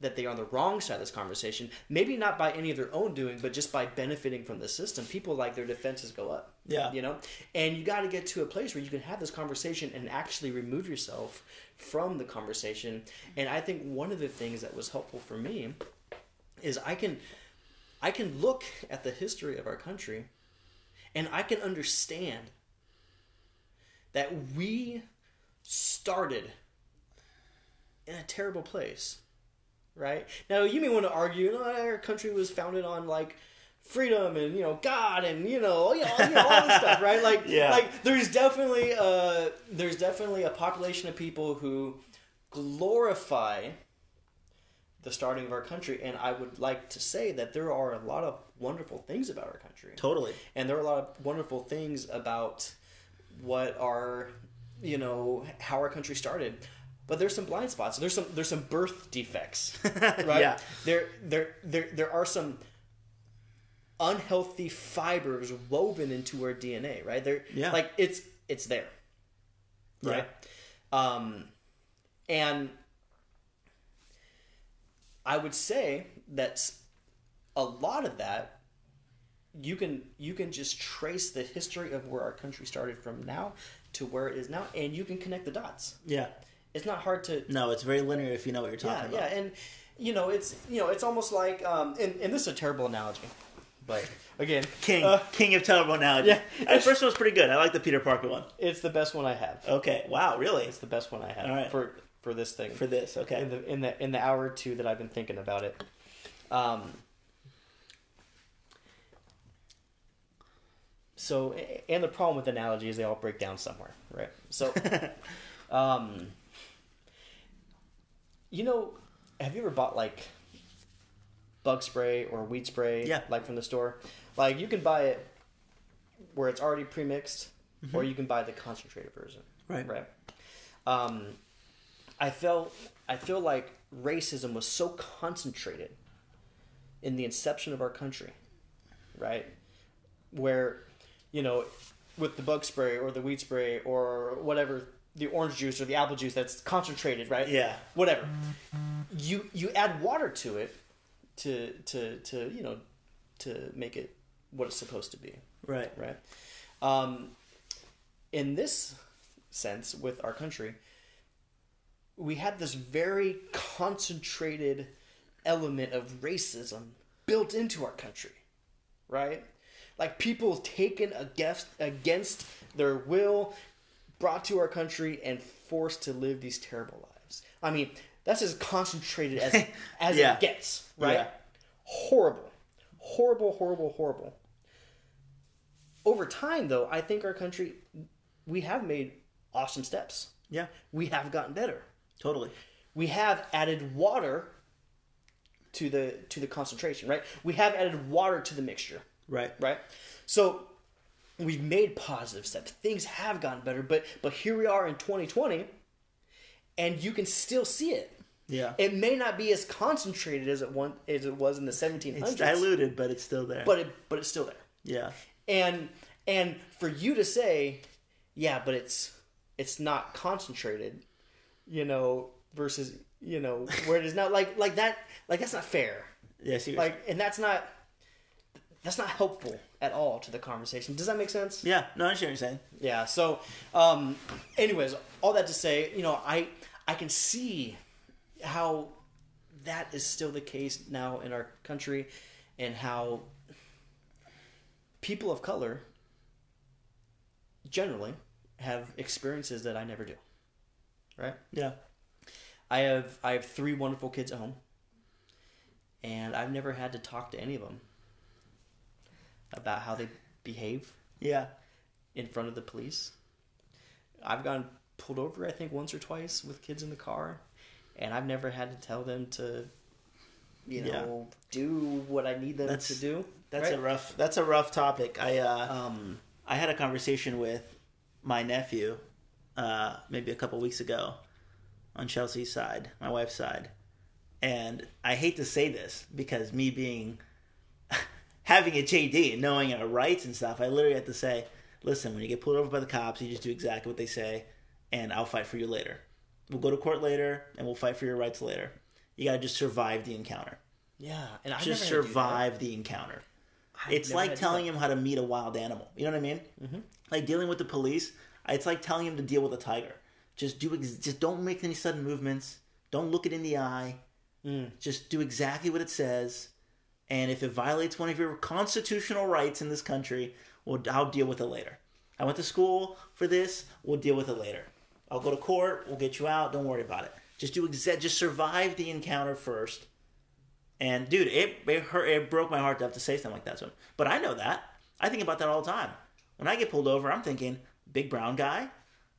that they are on the wrong side of this conversation, maybe not by any of their own doing, but just by benefiting from the system, people like their defenses go up. Yeah. You know? And you got to get to a place where you can have this conversation and actually remove yourself from the conversation. And I think one of the things that was helpful for me is I can I can look at the history of our country and I can understand that we started in a terrible place, right? Now you may want to argue, no, our country was founded on like freedom and you know God and you know you know, you know all this stuff, right? Like <laughs> Yeah. like there's definitely uh there's definitely a population of people who glorify the starting of our country and I would like to say that there are a lot of wonderful things about our country totally. and there are a lot of wonderful things about what our you know how our country started but there's some blind spots there's some there's some birth defects <laughs> right <laughs> Yeah. there there there there are some unhealthy fibers woven into our dna right there Yeah. like it's it's there right um and i would say that a lot of that you can you can just trace the history of where our country started from now to where it is now and you can connect the dots Yeah. it's not hard to No, it's very linear if you know what you're talking yeah about. Yeah, and you know it's you know it's almost like um and, and this is a terrible analogy but again King, uh, king of terrible analogy. yeah. <laughs> the first one was pretty good. I like the Peter Parker one. it's the best one i have Okay. Wow. Really? it's the best one i have All right. for for this thing For this. Okay. in the in the in the hour or two that I've been thinking about it. Um, so, and the problem with analogies, is they all break down somewhere, right? So, <laughs> um, you know, have you ever bought like bug spray or weed spray, Yeah. like from the store? Like you can buy it where it's already pre-mixed, or you can buy the concentrated version, Right. Right. Um, I felt I feel like racism was so concentrated in the inception of our country, right? Where, you know, with the bug spray or the weed spray or whatever, the orange juice or the apple juice that's concentrated, right? Yeah. Whatever. You you add water to it to to to you know to make it what it's supposed to be Right. right? Um, in this sense, with our country, we had this very concentrated element of racism built into our country, right? Like people taken against against their will, brought to our country and forced to live these terrible lives. I mean, That's as concentrated as <laughs> as Yeah. it gets, right? Yeah. Horrible, horrible, horrible, horrible. Over time, though, I think our country we have made awesome steps. Yeah, We have gotten better. totally. We have added water to the to the concentration, right? We have added water to the mixture Right. right? So we've made positive steps. Things have gotten better, but but here we are in 2020, and you can still see it. Yeah. It may not be as concentrated as it one as it was in the it's 1700s, diluted, but it's still there. but it but it's still there. yeah. And and for you to say, yeah, but it's it's not concentrated, you know, versus you know where it is now, like like that, like that's not fair. Yeah. See, Like, and that's not that's not helpful at all to the conversation. Does that make sense? yeah. No, I understand what you're saying. Yeah. So, um, anyways, all that to say, you know, I I can see how that is still the case now in our country, and how people of color generally have experiences that I never do. Right. Yeah. I have I have three wonderful kids at home, and I've never had to talk to any of them about how they behave Yeah. in front of the police. I've gotten pulled over, I think, once or twice with kids in the car, and I've never had to tell them to, you Yeah. know, do what I need them That's- to do. That's a rough. That's a rough topic. I uh, um, I had a conversation with my nephew uh, maybe a couple weeks ago on Chelsea's side, my wife's side, and I hate to say this because me being <laughs> having a JD and knowing our rights and stuff, I literally had to say, listen, when you get pulled over by the cops, you just do exactly what they say, and I'll fight for you later. We'll go to court later, and we'll fight for your rights later. You gotta just survive the encounter. yeah, and I just survive the encounter. It's like telling him how to meet a wild animal. You know what I mean? Mm-hmm. Like dealing with the police. It's like telling him to deal with a tiger. Just do. Ex- just don't make any sudden movements. Don't look it in the eye. Just do exactly what it says. And if it violates one of your constitutional rights in this country, well, I'll deal with it later. I went to school for this. We'll deal with it later. I'll go to court. We'll get you out. Don't worry about it. Just do exa- Just survive the encounter first. And dude, it it hurt. It broke my heart to have to say something like that to him. But I know that. I think about that all the time. When I get pulled over, I'm thinking, big brown guy.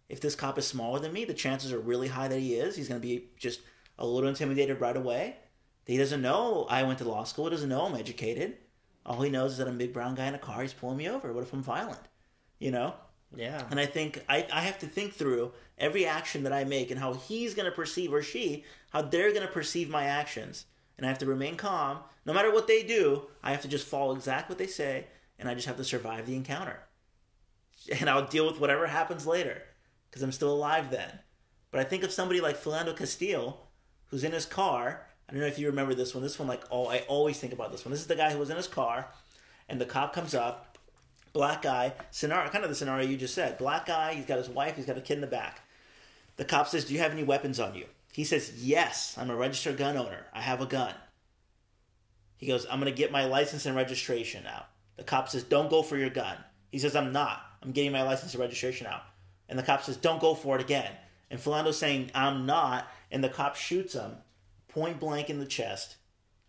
If this cop is smaller than me, the chances are really high that he is. He's going to be just a little intimidated right away. He doesn't know I went to law school. He doesn't know I'm educated. All he knows is that I'm a big brown guy in a car. He's pulling me over. What if I'm violent? You know? Yeah, And I think I, I have to think through every action that I make and how he's going to perceive or she, how they're going to perceive my actions. And I have to remain calm. No matter what they do, I have to just follow exact what they say, and I just have to survive the encounter. And I'll deal with whatever happens later, because I'm still alive then. But I think of somebody like Philando Castile, who's in his car. I don't know if you remember this one. This one, like, oh, I always think about this one. This is the guy who was in his car, and the cop comes up, black guy, scenario, kind of the scenario you just said. Black guy, he's got his wife, he's got a kid in the back. The cop says, "Do you have any weapons on you?" He says, "Yes, I'm a registered gun owner. I have a gun." He goes, "I'm going to get my license and registration out." The cop says, "Don't go for your gun." He says, "I'm not. I'm getting my license and registration out." And the cop says, "Don't go for it again." And Philando's saying, "I'm not," and the cop shoots him point blank in the chest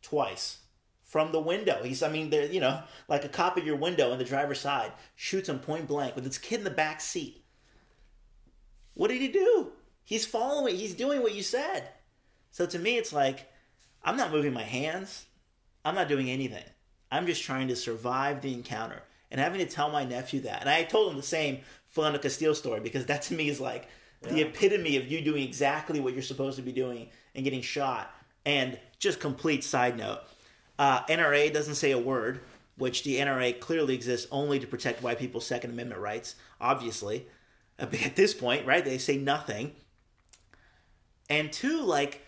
twice from the window. He's, I mean, you know, like a cop at your window on the driver's side shoots him point blank with his kid in the back seat. What did he do? He's following, he's doing what you said. So to me, it's like, I'm not moving my hands. I'm not doing anything. I'm just trying to survive the encounter. And having to tell my nephew that. And I told him the same Philando Castile story because that to me is like the epitome of you doing exactly what you're supposed to be doing and getting shot. And just complete side note uh, NRA doesn't say a word, which the NRA clearly exists only to protect white people's Second Amendment rights, obviously. Uh, At this point, right, they say nothing. And two, like,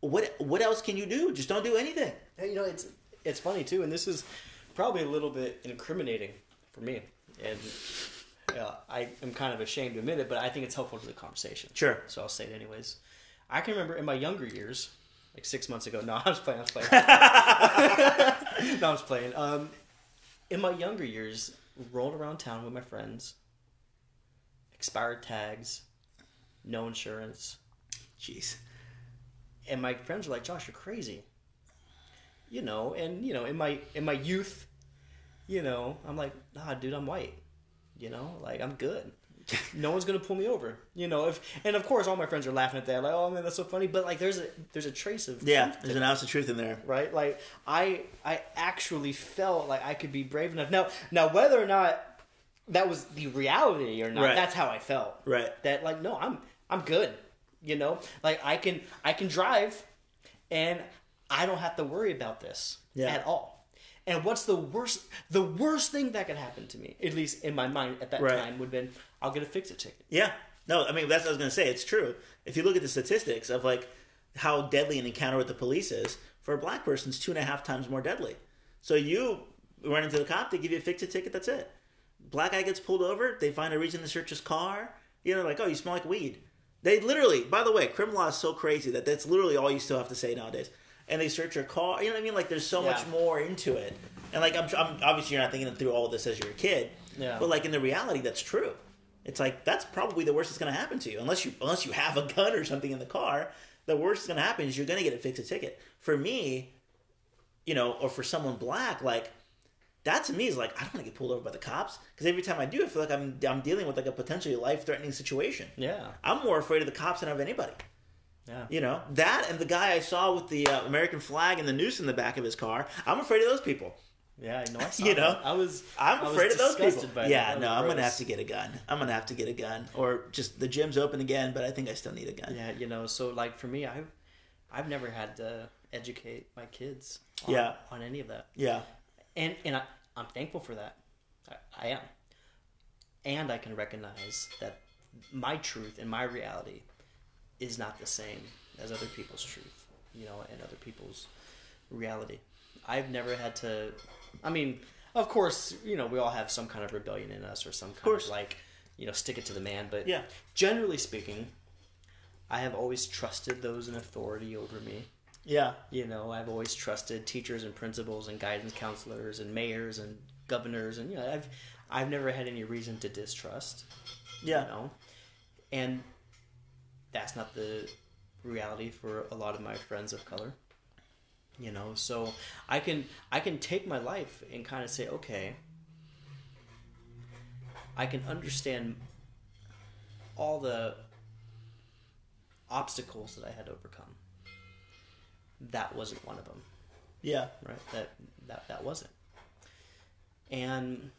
what what else can you do? Just don't do anything. Yeah, you know, it's it's funny too, and this is probably a little bit incriminating for me, and uh, I am kind of ashamed to admit it, but I think it's helpful to the conversation. Sure. So I'll say it anyways. I can remember in my younger years, like six months ago. <laughs> No, I was playing. I was playing. <laughs> no, I was playing. Um, in my younger years, rolled around town with my friends. Expired tags, no insurance, Jeez. and my friends were like, "Josh, you're crazy." You know, and you know, in my in my youth, you know, I'm like, "Nah, dude, I'm white." You know, like I'm good. <laughs> no one's gonna pull me over. You know, if and of course all my friends are laughing at that, like, "Oh man, that's so funny." But like, there's a there's a trace of Yeah, there's an ounce of truth in there. right? Like I I actually felt like I could be brave enough. Now now whether or not that was the reality or not, Right. that's how I felt. Right. That like no, I'm I'm good. You know? Like I can I can drive and I don't have to worry about this Yeah. at all. And what's the worst the worst thing that could happen to me, at least in my mind at that Right. time, would have been I'll get a fix it ticket. Yeah. No, I mean that's what I was gonna say. It's true. If you look at the statistics of like how deadly an encounter with the police is, for a black person, it's two and a half times more deadly. So you run into the cop, they give you a fix it ticket, that's it. Black guy gets pulled over, they find a reason to search his car. You know, like, oh, you smell like weed. They literally, by the way, criminal law is so crazy that that's literally all you still have to say nowadays. And they search your car. You know what I mean? Like, there's so Yeah. much more into it. And like, I'm, I'm obviously you're not thinking through all this as you're a kid. Yeah. But like in the reality, that's true. It's like that's probably the worst that's going to happen to you, unless you unless you have a gun or something in the car. The worst that's going to happen is you're going to get a fix a ticket. For me, you know, or for someone black, like that to me is like I don't want to get pulled over by the cops because every time I do, I feel like I'm I'm dealing with like a potentially life threatening situation. Yeah. I'm more afraid of the cops than of anybody. Yeah. You know that, and the guy I saw with the uh, American flag and the noose in the back of his car. I'm afraid of those people. Yeah, I know. I <laughs> saw You know, that. I was. I'm I was afraid of those people. Yeah, no, was I'm gonna have to get a gun. I'm gonna have to get a gun, or just the gym's open again, but I think I still need a gun. Yeah, you know, so like for me, I've I've never had to educate my kids on, Yeah. on any of that, Yeah, and and I, I'm thankful for that. I, I am, and I can recognize that my truth and my reality is not the same as other people's truth, you know, and other people's reality. I've never had to. I mean, of course, you know, we all have some kind of rebellion in us or some kind of, course. like, you know, stick it to the man. But Yeah. generally speaking, I have always trusted those in authority over me. Yeah, You know, I've always trusted teachers and principals and guidance counselors and mayors and governors, and you know, I've I've never had any reason to distrust. yeah, You know, and that's not the reality for a lot of my friends of color. You know, so I can I can take my life and kind of say, okay, I can understand all the obstacles that I had to overcome. That wasn't one of them yeah, right? That that that wasn't. And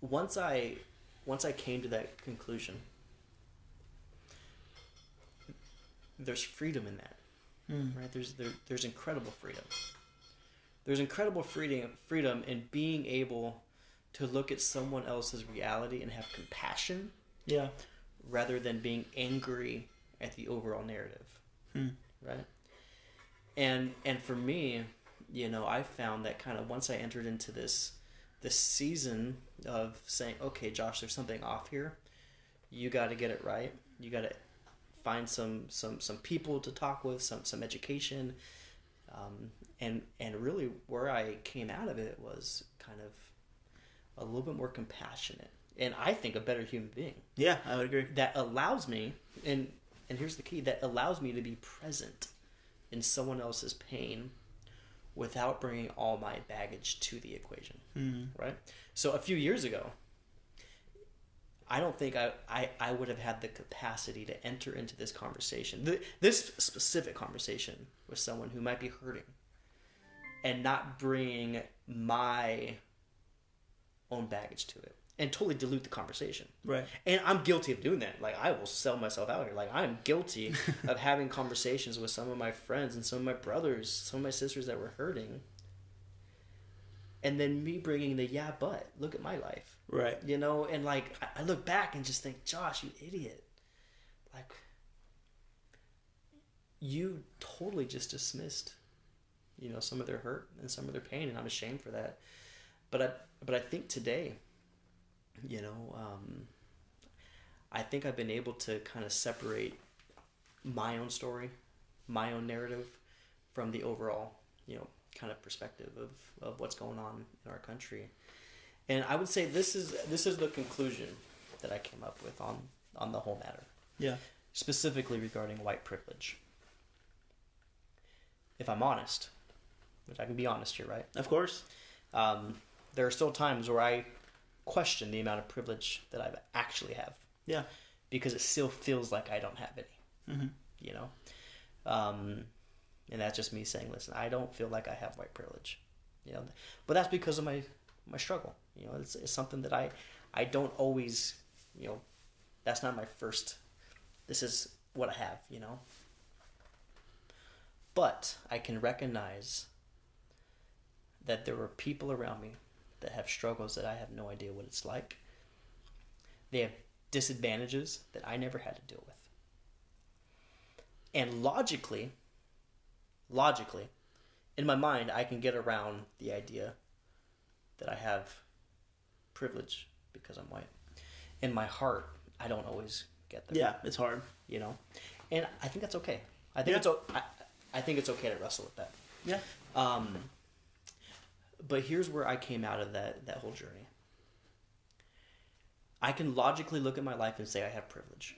once I once I came to that conclusion, there's freedom in that, hmm. right? There's there, there's incredible freedom. There's incredible freedom freedom in being able to look at someone else's reality and have compassion yeah, rather than being angry at the overall narrative hmm. Right and and for me you know i found that kind of once i entered into this this season of saying okay josh there's something off here you got to get it right you got to find some some some people to talk with some some education um, and and really where i came out of it was kind of a little bit more compassionate and i think a better human being yeah. I would agree. that allows me and and here's the key that allows me to be present in someone else's pain without bringing all my baggage to the equation hmm. right? So a few years ago i don't think I, I, I would have had the capacity to enter into this conversation th- this specific conversation with someone who might be hurting and not bring my own baggage to it and totally dilute the conversation Right. and I'm guilty of doing that. Like I will sell myself out here. Like I'm guilty <laughs> of having conversations with some of my friends and some of my brothers, some of my sisters that were hurting. And then me bringing the yeah, but look at my life, Right. you know. And like I- I look back and just think, Josh, you idiot. Like you totally just dismissed, you know, some of their hurt and some of their pain, and I'm ashamed for that. But I but I think today, you know, um, I think I've been able to kind of separate my own story, my own narrative, from the overall, you know, kind of perspective of, of what's going on in our country. And I would say this is this is the conclusion that I came up with on on the whole matter. Yeah. specifically regarding white privilege. If I'm honest, which I can be honest here, right? Of course. Um, there are still times where I question the amount of privilege that I actually have Yeah. because it still feels like I don't have any. Mm-hmm. You know, um, and that's just me saying, listen, I don't feel like I have white privilege. You know, but that's because of my my struggle. You know, it's, it's something that I I don't always. You know, that's not my first. This is what I have. You know, but I can recognize that there are people around me that have struggles that I have no idea what it's like. They have disadvantages that I never had to deal with. And logically, logically, in my mind, I can get around the idea that I have privilege because I'm white. In my heart, I don't always get there. Yeah, it's hard. You know, and I think that's okay. I think Yeah. it's o- I, I think it's okay to wrestle with that. Yeah. Um, but here's where I came out of that that whole journey. I can logically look at my life and say I have privilege.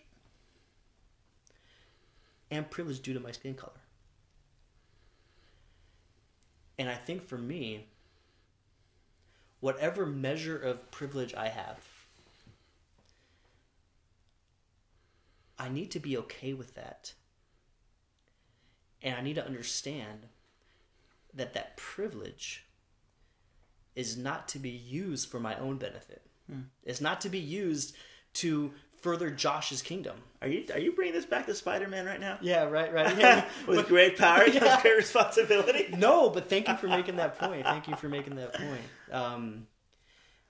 And privilege due to my skin color. And I think for me, whatever measure of privilege I have, I need to be okay with that. And I need to understand that that privilege is not to be used for my own benefit. It's not to be used to further Josh's kingdom. Are you are you bringing this back to Spider Man right now? Yeah, right, right. <laughs> Yeah. <laughs> With great power comes <laughs> Yeah. great responsibility. no, but thank you for making that point. Thank you for making that point. Um,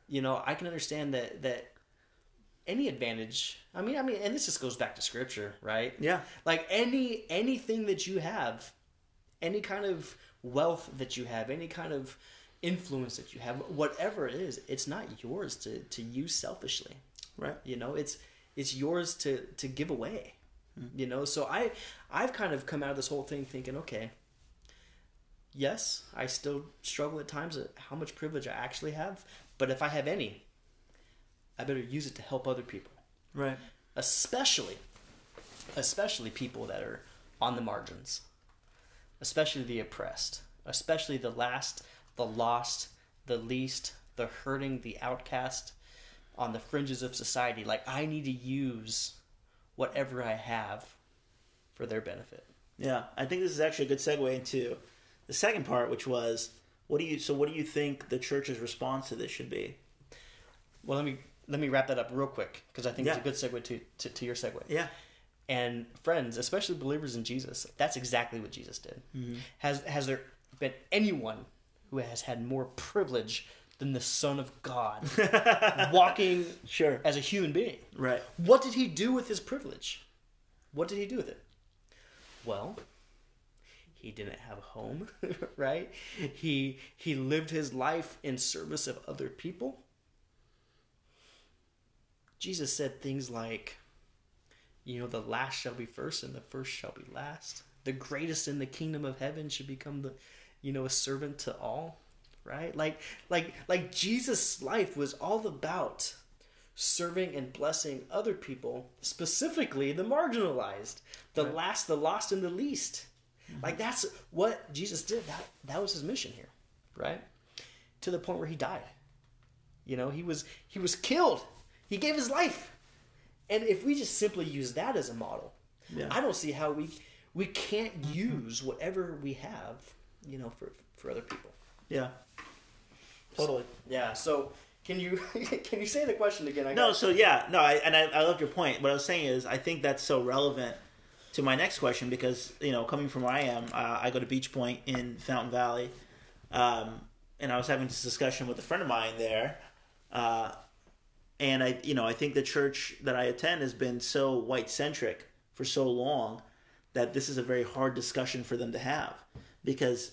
you know, I can understand that that any advantage. I mean, I mean, and this just goes back to scripture, right? Yeah. Like any anything that you have, any kind of wealth that you have, any kind of influence that you have, whatever it is, it's not yours to to use selfishly. Right. You know, it's it's yours to to give away. Mm-hmm. You know, so I I've kind of come out of this whole thing thinking, okay, yes, I still struggle at times at how much privilege I actually have, but if I have any, I better use it to help other people, Right. especially especially people that are on the margins, especially the oppressed, especially the last, the lost, the least, the hurting, the outcast, on the fringes of society. Like I need to use whatever I have for their benefit. Yeah, I think this is actually a good segue into the second part, which was what do you so what do you think the church's response to this should be? Well, let me let me wrap that up real quick because I think Yeah. it's a good segue to, to, to your segue. Yeah. And friends, especially believers in Jesus, that's exactly what Jesus did. Mm-hmm. Has has there been anyone who has had more privilege than the Son of God <laughs> walking Sure. as a human being? Right. What did he do with his privilege? What did he do with it? Well, he didn't have a home, <laughs> right? He he lived his life in service of other people. Jesus said things like, you know, the last shall be first and the first shall be last. The greatest in the kingdom of heaven should become the, you know, a servant to all, right? Like like like Jesus' life was all about serving and blessing other people, specifically the marginalized, the last, the lost, and the least. Mm-hmm. Like that's what Jesus did. That that was his mission here, right? To the point where he died. You know, he was he was killed. He gave his life. And if we just simply use that as a model, Yeah. I don't see how we we can't mm-hmm. use whatever we have, you know, for for other people. Yeah. Totally. Yeah. So can you <laughs> can you say the question again? I No, so yeah, no, I, and I, I loved your point. What I was saying is, I think that's so relevant to my next question because you know, coming from where I am, uh, I go to Beachpoint in Fountain Valley, um, and I was having this discussion with a friend of mine there, uh, and I, you know, I think the church that I attend has been so white centric for so long that this is a very hard discussion for them to have because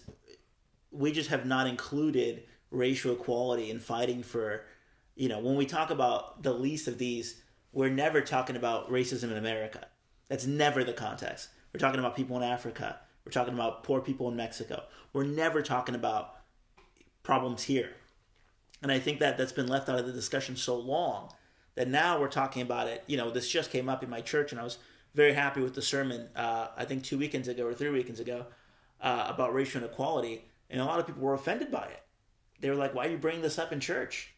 we just have not included racial equality in fighting for you know when we talk about the least of these we're never talking about racism in america. That's never the context. We're talking about people in africa. We're talking about poor people in mexico. We're never talking about problems here. And i think that that's been left out of the discussion so long that now we're talking about it. You know this just came up in my church and i was very happy with the sermon. Uh, I think two weekends ago or three weekends ago uh, about racial inequality, and a lot of people were offended by it. They were like, "Why are you bringing this up in church?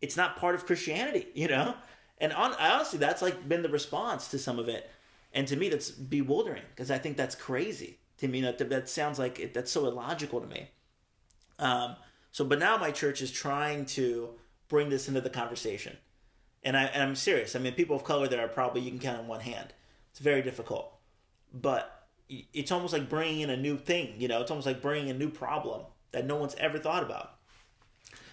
It's not part of Christianity," <laughs> you know. And on, honestly, that's like been the response to some of it, and to me, that's bewildering because I think that's crazy. To me, that that sounds like it, that's so illogical to me. Um, so, but now my church is trying to bring this into the conversation, and I and I'm serious. I mean, people of color there are probably you can count on one hand. It's very difficult, but it's almost like bringing in a new thing. You know, it's almost like bringing a new problem that no one's ever thought about.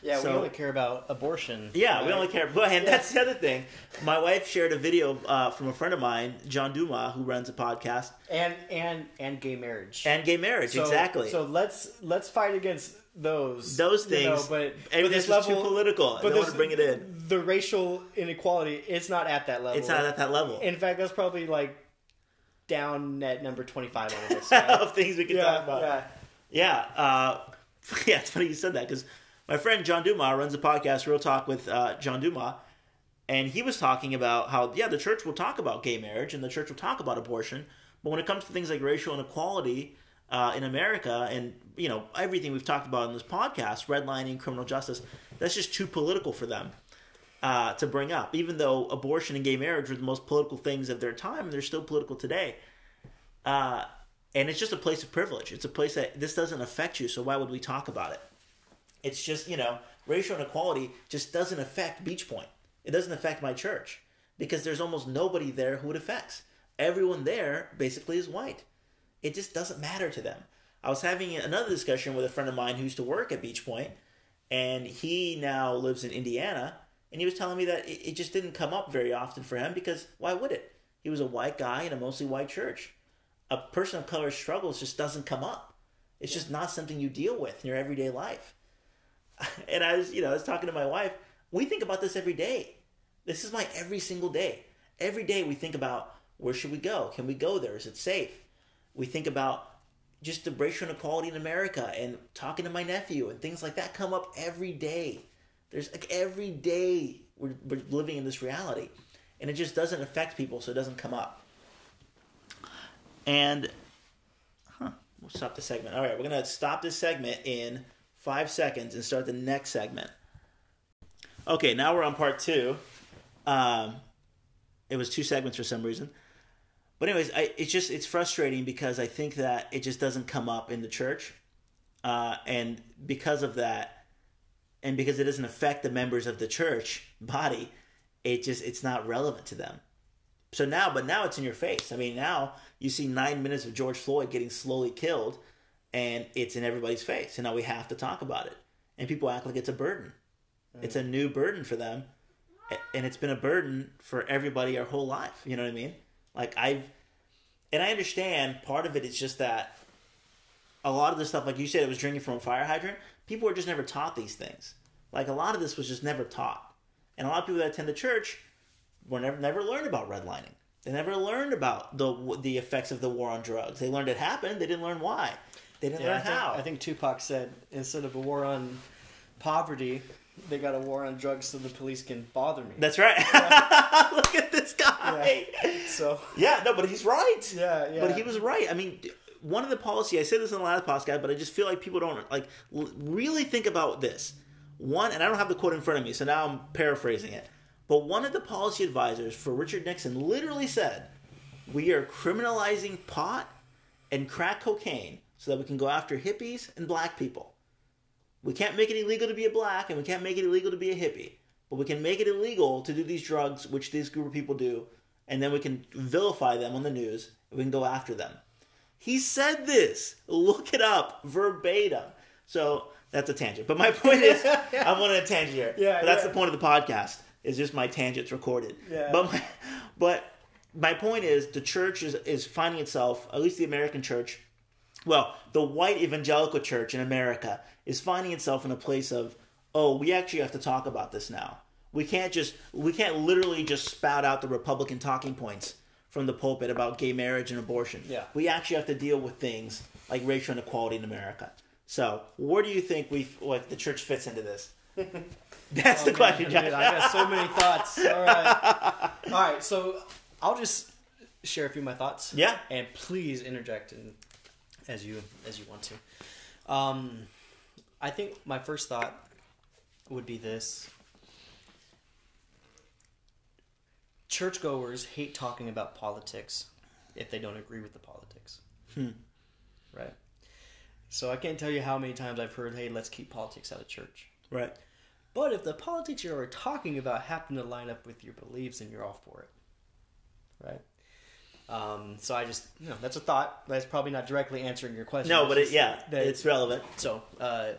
Yeah, So- we only care about abortion. Yeah, we only care. But and that's the other thing. My wife shared a video uh, from a friend of mine, John Duma, who runs a podcast, and and and gay marriage. and gay marriage. So- exactly. So let's let's fight against those Those you know, things, but and but this is too political. I don't wanna bring it in. The racial inequality, it's not at that level. it's not at that level In fact, that's probably like down at number twenty five on the list. <laughs> right? of things we can yeah, talk about. yeah. Yeah, uh, <laughs> yeah, it's funny you said that because my friend John Duma runs a podcast, Real Talk with uh, John Duma, and he was talking about how yeah, the church will talk about gay marriage and the church will talk about abortion, but when it comes to things like racial inequality uh, in America and you know everything we've talked about in this podcast, redlining, criminal justice, that's just too political for them. Uh, to bring up, even though abortion and gay marriage were the most political things of their time, they're still political today. Uh, and it's just a place of privilege. It's a place that this doesn't affect you, so why would we talk about it? It's just, you know, racial inequality just doesn't affect Beachpoint. It doesn't affect my church because there's almost nobody there who it affects. Everyone there basically is white. It just doesn't matter to them. I was having another discussion with a friend of mine who used to work at Beachpoint, and he now lives in Indiana, and he was telling me that it, it just didn't come up very often for him because why would it? He was a white guy in a mostly white church a person of color struggles just doesn't come up. It's just not something you deal with in your everyday life. <laughs> And I was, you know, I was talking to my wife. We think about this every day. This is my every single day. Every day we think about where should we go? Can we go there? Is it safe? We think about just the racial inequality in America and talking to my nephew and things like that come up every day. There's like every day we're, we're living in this reality, and it just doesn't affect people, so it doesn't come up. And huh, we'll stop the segment. All right, we're gonna stop this segment in five seconds and start the next segment. Okay, now we're on part two. Um, it was two segments for some reason, but anyways, I, it's just it's frustrating because I think that it just doesn't come up in the church, uh, and because of that, and because it doesn't affect the members of the church body, it just it's not relevant to them. So now, but now it's in your face. I mean, now you see nine minutes of George Floyd getting slowly killed, and it's in everybody's face. And now we have to talk about it. And people act like it's a burden. It's a new burden for them, and it's been a burden for everybody our whole life. You know what I mean? Like I've, and I understand part of it is just that a lot of the stuff, like you said, it was drinking from a fire hydrant. People were just never taught these things. Like a lot of this was just never taught, and a lot of people that attend the church were never never learned about redlining. They never learned about the the effects of the war on drugs. They learned it happened. They didn't learn why. They didn't Yeah, I learn think, how. I think Tupac said instead of a war on poverty, they got a war on drugs so the police can bother me. That's right. <laughs> Look at this guy. so Yeah. no, but he's right. Yeah, yeah. But he was right. I mean, one of the policy I said this in the last podcast, but I just feel like people don't like really think about this. One, and I don't have the quote in front of me, so now I'm paraphrasing it. But one of the policy advisors for Richard Nixon literally said, "We are criminalizing pot and crack cocaine so that we can go after hippies and black people. We can't make it illegal to be a black, and we can't make it illegal to be a hippie, but we can make it illegal to do these drugs, which these group of people do, and then we can vilify them on the news, and we can go after them." He said this. Look it up verbatim. So that's a tangent. But my point is, <laughs> I'm on a tangent here. Yeah, but that's yeah. the point of the podcast. Is just my tangents recorded. Yeah. But my, but my point is, the church is is finding itself, at least the American church, well, the white evangelical church in America is finding itself in a place of, oh, we actually have to talk about this now. We can't just, we can't literally just spout out the Republican talking points from the pulpit about gay marriage and abortion. Yeah. We actually have to deal with things like racial inequality in America. So, where do you think we, what the church fits into this? <laughs> That's the question, Dude, I got so many thoughts. All right, all right. So I'll just share a few of my thoughts? Yeah. And please interject in, as you as you want to. Um, I think my first thought would be this: churchgoers hate talking about politics if they don't agree with the politics. Hmm. Right. So I can't tell you how many times I've heard, "Hey, let's keep politics out of church." Right. But if the politics you're talking about happen to line up with your beliefs, then you're all for it, right? Um, so I just, you know, that's a thought. That's probably not directly answering your question. No, but it, yeah, it's relevant. so, uh,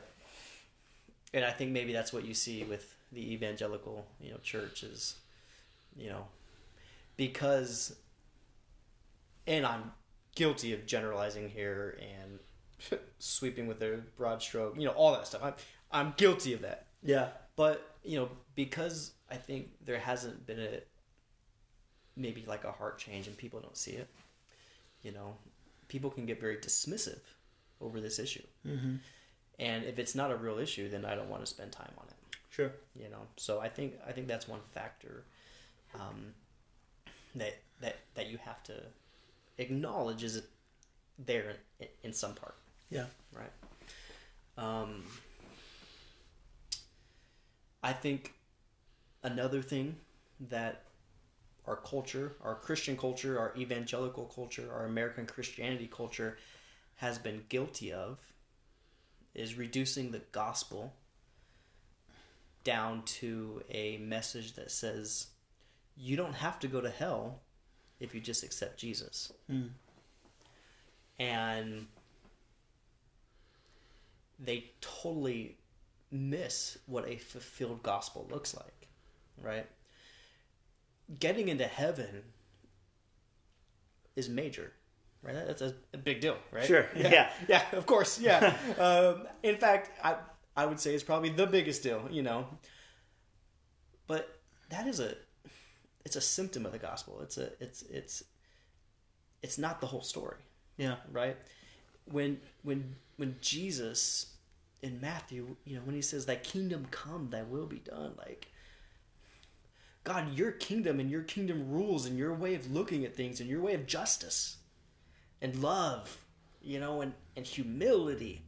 and I think maybe that's what you see with the evangelical, you know, church is, you know, because, and I'm guilty of generalizing here and <laughs> sweeping with a broad stroke, you know, all that stuff. I'm, I'm guilty of that. Yeah. But you know, because I think there hasn't been a maybe like a heart change and people don't see it. You know, people can get very dismissive over this issue, Mm-hmm. and if it's not a real issue, then I don't want to spend time on it. Sure. You know, so I think I think that's one factor um, that that that you have to acknowledge is there in, in some part Yeah. right? Um, I think another thing that our culture, our Christian culture, our evangelical culture, our American Christianity culture has been guilty of is reducing the gospel down to a message that says you don't have to go to hell if you just accept Jesus. Mm. And they totally miss what a fulfilled gospel looks like, right? Getting into heaven is major, right? That's a, big deal, right? Sure, Yeah. yeah. <laughs> Yeah, of course. Yeah. <laughs> um, in fact, I I would say it's probably the biggest deal, you know. But that is a it's a symptom of the gospel. It's a it's it's it's not the whole story Yeah. right? When when when Jesus in Matthew, you know, when he says "Thy kingdom come, Thy will be done," like God, your kingdom and your kingdom rules and your way of looking at things and your way of justice and love, you know, and and humility,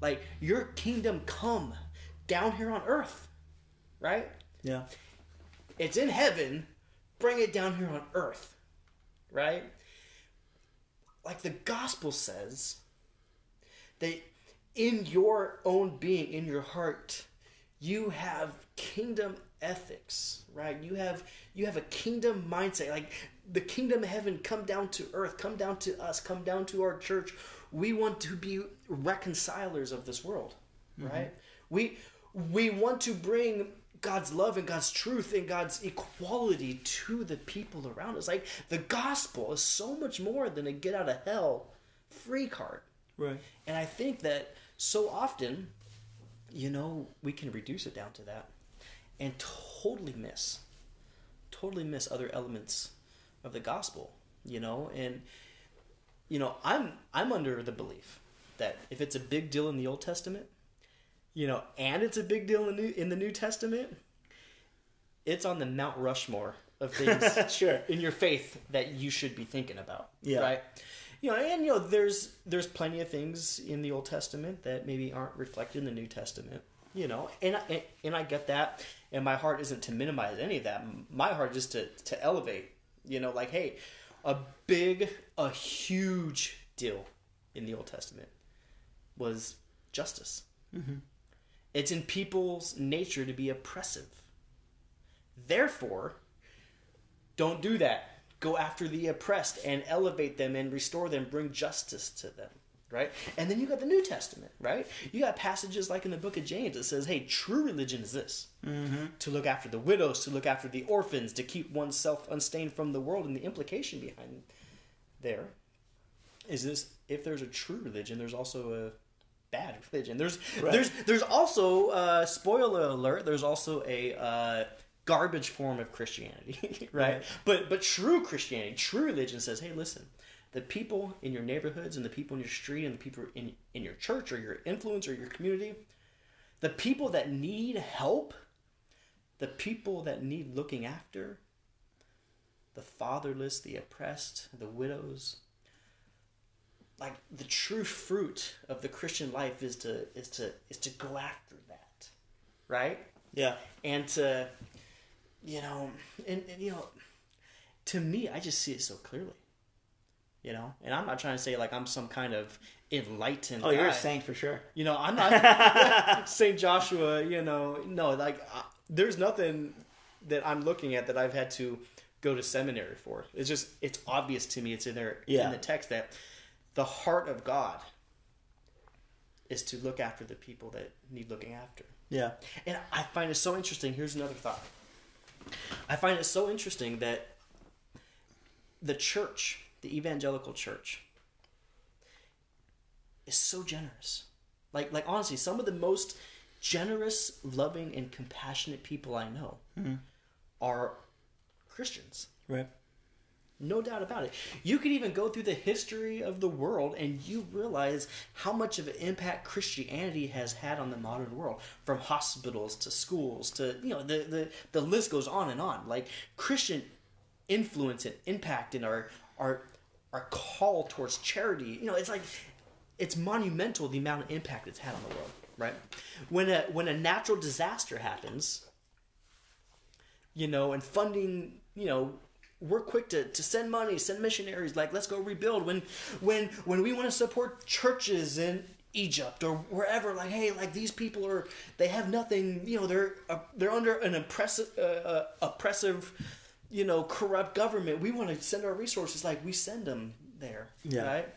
like your kingdom come down here on earth, right? Yeah. It's in heaven. Bring it down here on earth. Right? Like the gospel says that in your own being, in your heart, you have kingdom ethics, right? You have you have a kingdom mindset. Like the kingdom of heaven come down to earth, come down to us, come down to our church. We want to be reconcilers of this world, mm-hmm. right? We we want to bring God's love and God's truth and God's equality to the people around us. Like the gospel is so much more than a get out of hell free card. Right. And I think that so often, you know, we can reduce it down to that and totally miss, totally miss other elements of the gospel, you know, and you know, I'm I'm under the belief that if it's a big deal in the Old Testament, you know, and it's a big deal in the New, in the New Testament, it's on the Mount Rushmore of things <laughs> Sure. in your faith that you should be thinking about. Yeah. Right. You know, and you know, there's there's plenty of things in the Old Testament that maybe aren't reflected in the New Testament. You know, and I, and I get that, and my heart isn't to minimize any of that. My heart is to to elevate. You know, like hey, a big, a huge deal in the Old Testament was justice. Mm-hmm. It's in people's nature to be oppressive. Therefore, don't do that. Go after the oppressed and elevate them and restore them, bring justice to them. Right? And then you got the New Testament, right? You got passages like in the book of James that says, hey, true religion is this mm-hmm. to look after the widows, to look after the orphans, to keep oneself unstained from the world. And the implication behind there is this if there's a true religion, there's also a bad religion. There's Right. there's there's also uh, spoiler alert. There's also a uh, garbage form of Christianity, <laughs> right? Right. But but true Christianity, true religion says, hey, listen, the people in your neighborhoods and the people in your street and the people in in your church or your influence or your community, the people that need help, the people that need looking after, the fatherless, the oppressed, the widows. Like the true fruit of the Christian life is to is to is to go after that, right? Yeah. And to, you know, and, and you know, to me, I just see it so clearly. You know, and I'm not trying to say like I'm some kind of enlightened. Oh, you're a saint for sure. You know, I'm not <laughs> Saint Joshua. You know, no, like uh, there's nothing that I'm looking at that I've had to go to seminary for. It's just it's obvious to me. It's in there Yeah. in the text that the heart of God is to look after the people that need looking after. Yeah. And I find it so interesting. Here's another thought. I find it so interesting that the church, the evangelical church, is so generous. Like, like honestly, some of the most generous, loving, and compassionate people I know mm-hmm. are Christians. Right. No doubt about it. You could even go through the history of the world and you realize how much of an impact Christianity has had on the modern world. From hospitals to schools to, you know, the, the, the list goes on and on. Like Christian influence and impact in our, our, our call towards charity. You know, it's like, it's monumental the amount of impact it's had on the world, right? When a, when a natural disaster happens, you know, and funding, you know, we're quick to, to send money, send missionaries, like let's go rebuild. When when when we want to support churches in Egypt or wherever, like hey, like these people are they have nothing, you know, they're uh, they're under an oppressive uh, uh, oppressive, you know, corrupt government. We want to send our resources, like we send them there, Yeah. right?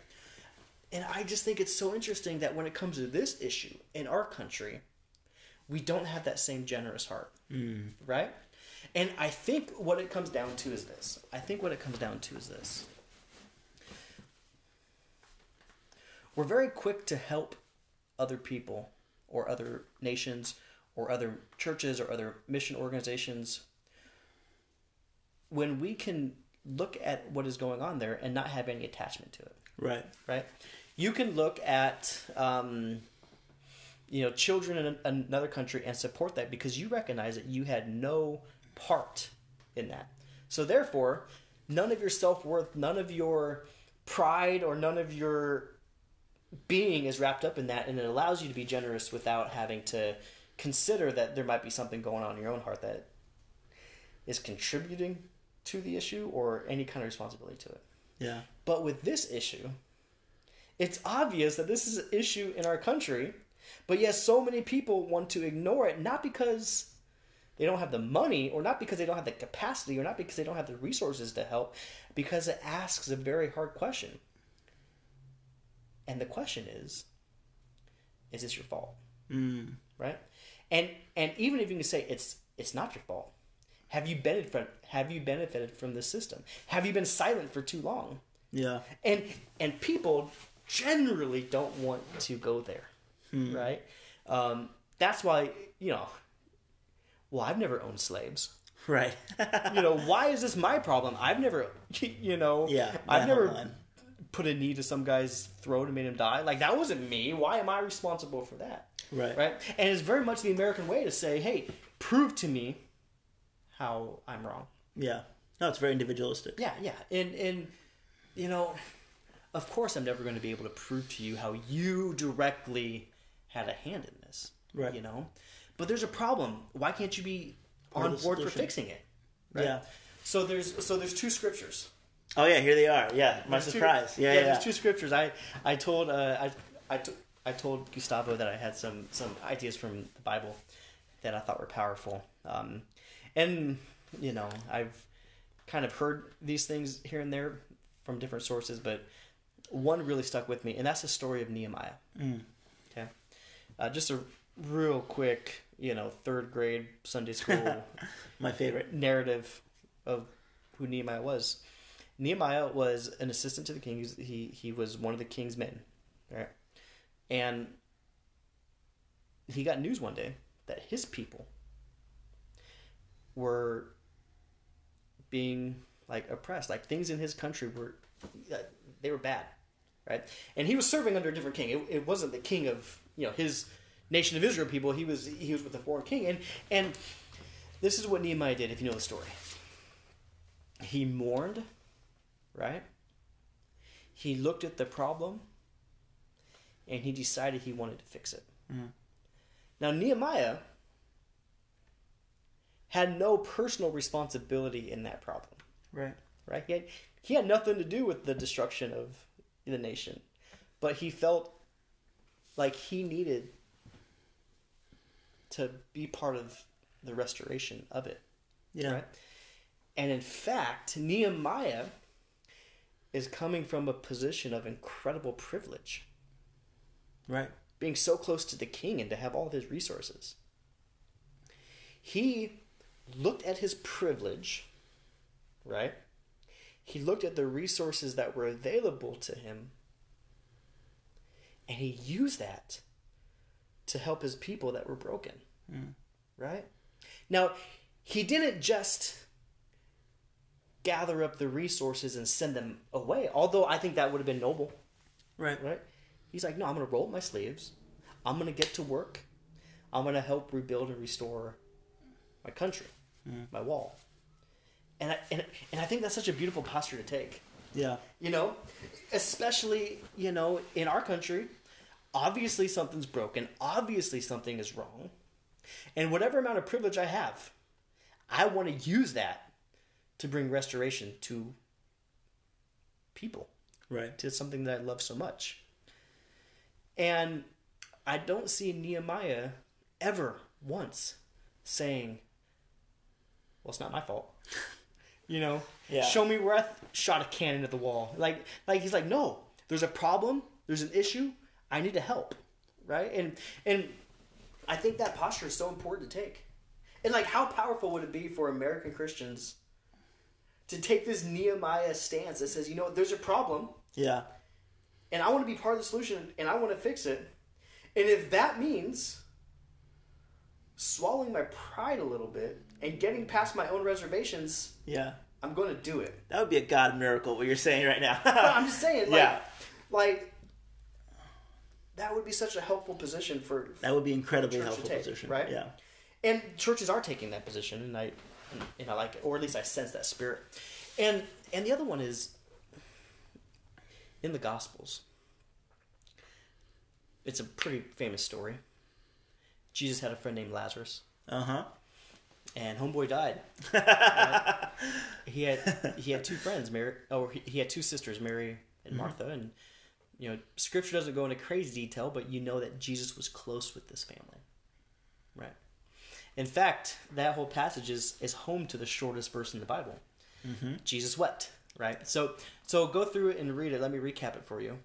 And I just think it's so interesting that when it comes to this issue in our country, we don't have that same generous heart, right? And I think what it comes down to is this. I think what it comes down to is this. We're very quick to help other people or other nations or other churches or other mission organizations when we can look at what is going on there and not have any attachment to it Right. right? You can look at um, you know children in another country and support that because you recognize that you had no part in that. So therefore, none of your self worth, none of your pride, or none of your being is wrapped up in that, and it allows you to be generous without having to consider that there might be something going on in your own heart that is contributing to the issue or any kind of responsibility to it. Yeah. But with this issue, it's obvious that this is an issue in our country, but yet so many people want to ignore it, not because they don't have the money, or not because they don't have the capacity, or not because they don't have the resources to help, because it asks a very hard question. And the question is, is this your fault? Mm. Right? And and even if you can say it's it's not your fault, have you benefited from have you benefited from this system? Have you been silent for too long? Yeah. and and people generally don't want to go there right um, that's why you know well i've never owned slaves Right. <laughs> you know why is this my problem i've never <laughs> you know yeah. i've never line. put a knee to some guy's throat and made him die like that wasn't me why am i responsible for that Right. right and it's very much the american way to say hey prove to me how i'm wrong Yeah. No, it's very individualistic. yeah, yeah, and and you know, of course, I'm never going to be able to prove to you how you directly had a hand in this. Right. You know, but there's a problem. Why can't you be Part on board for fixing it? Right? Yeah. So there's so there's two scriptures. Oh yeah, here they are. Yeah. My There's two- surprise. yeah, yeah. There's two scriptures. I I told uh, I I, t- I told Gustavo that I had some some ideas from the Bible that I thought were powerful. Um, and you know I've kind of heard these things here and there from different sources, but one really stuck with me, and that's the story of Nehemiah. Mm. Okay, uh, just a real quick, you know, third grade Sunday school <laughs> My favorite. narrative of who Nehemiah was. Nehemiah was an assistant to the king. He was, he, was one of the king's men, right? And he got news one day that his people were being like oppressed. Like things in his country were they were bad, right? And he was serving under a different king. It, it wasn't the king of you know his nation of Israel people. He was he was with a foreign king, and and this is what Nehemiah did. If you know the story, he mourned, right? He looked at the problem and he decided he wanted to fix it. Mhm. Now, Nehemiah had no personal responsibility in that problem, Right. right? He had, he had nothing to do with the destruction of the nation, but he felt like he needed to be part of the restoration of it. Yeah. Right? And in fact, Nehemiah is coming from a position of incredible privilege, Right. being so close to the king and to have all of his resources. He looked at his privilege, right? He looked at the resources that were available to him, and he used that to help his people that were broken, Mm. right? Now, he didn't just gather up the resources and send them away, although I think that would have been noble, Right. right? He's like, no, I'm going to roll up my sleeves. I'm going to get to work. I'm going to help rebuild and restore my country, my wall. And I, and, and I think that's such a beautiful posture to take. Yeah. You know, especially, you know, in our country, obviously something's broken. Obviously something is wrong. And whatever amount of privilege I have, I want to use that to bring restoration to people Right. to something that I love so much. And I don't see Nehemiah ever once saying, "Well, it's not my fault." <laughs> you know, Yeah. show me where I th- shot a cannon at the wall. Like, like he's like, "No, there's a problem. There's an issue. I need to help." Right? And and I think that posture is so important to take. And like, how powerful would it be for American Christians to take this Nehemiah stance that says, "You know, there's a problem." Yeah. and I want to be part of the solution and I want to fix it. And if that means swallowing my pride a little bit and getting past my own reservations, Yeah. I'm going to do it. That would be a God miracle. What you're saying right now. <laughs> I'm just saying, like, Yeah. like that would be such a helpful position for. that would be incredibly helpful take, position. right? Yeah. And churches are taking that position, and I, and I like it, or at least I sense that spirit. And and the other one is in the Gospels. It's a pretty famous story. Jesus had a friend named Lazarus, Uh huh. and homeboy died. <laughs> He had he had two friends, Mary. Oh, he, he had two sisters, Mary and Martha, and you know, Scripture doesn't go into crazy detail, but you know that Jesus was close with this family, right? In fact, that whole passage is is home to the shortest verse in the Bible. Jesus wept, right? So so go through it and read it. Let me recap it for you.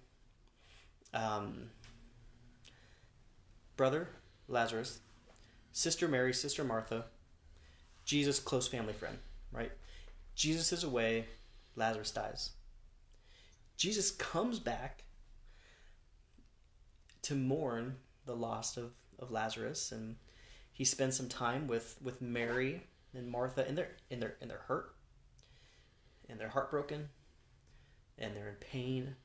Um, brother Lazarus, sister Mary, sister Martha, Jesus' close family friend, right? Jesus is away, Lazarus dies. Jesus comes back to mourn the loss of, of Lazarus and he spends some time with, with Mary and Martha and they're in their in their hurt and they're heartbroken and they're in pain.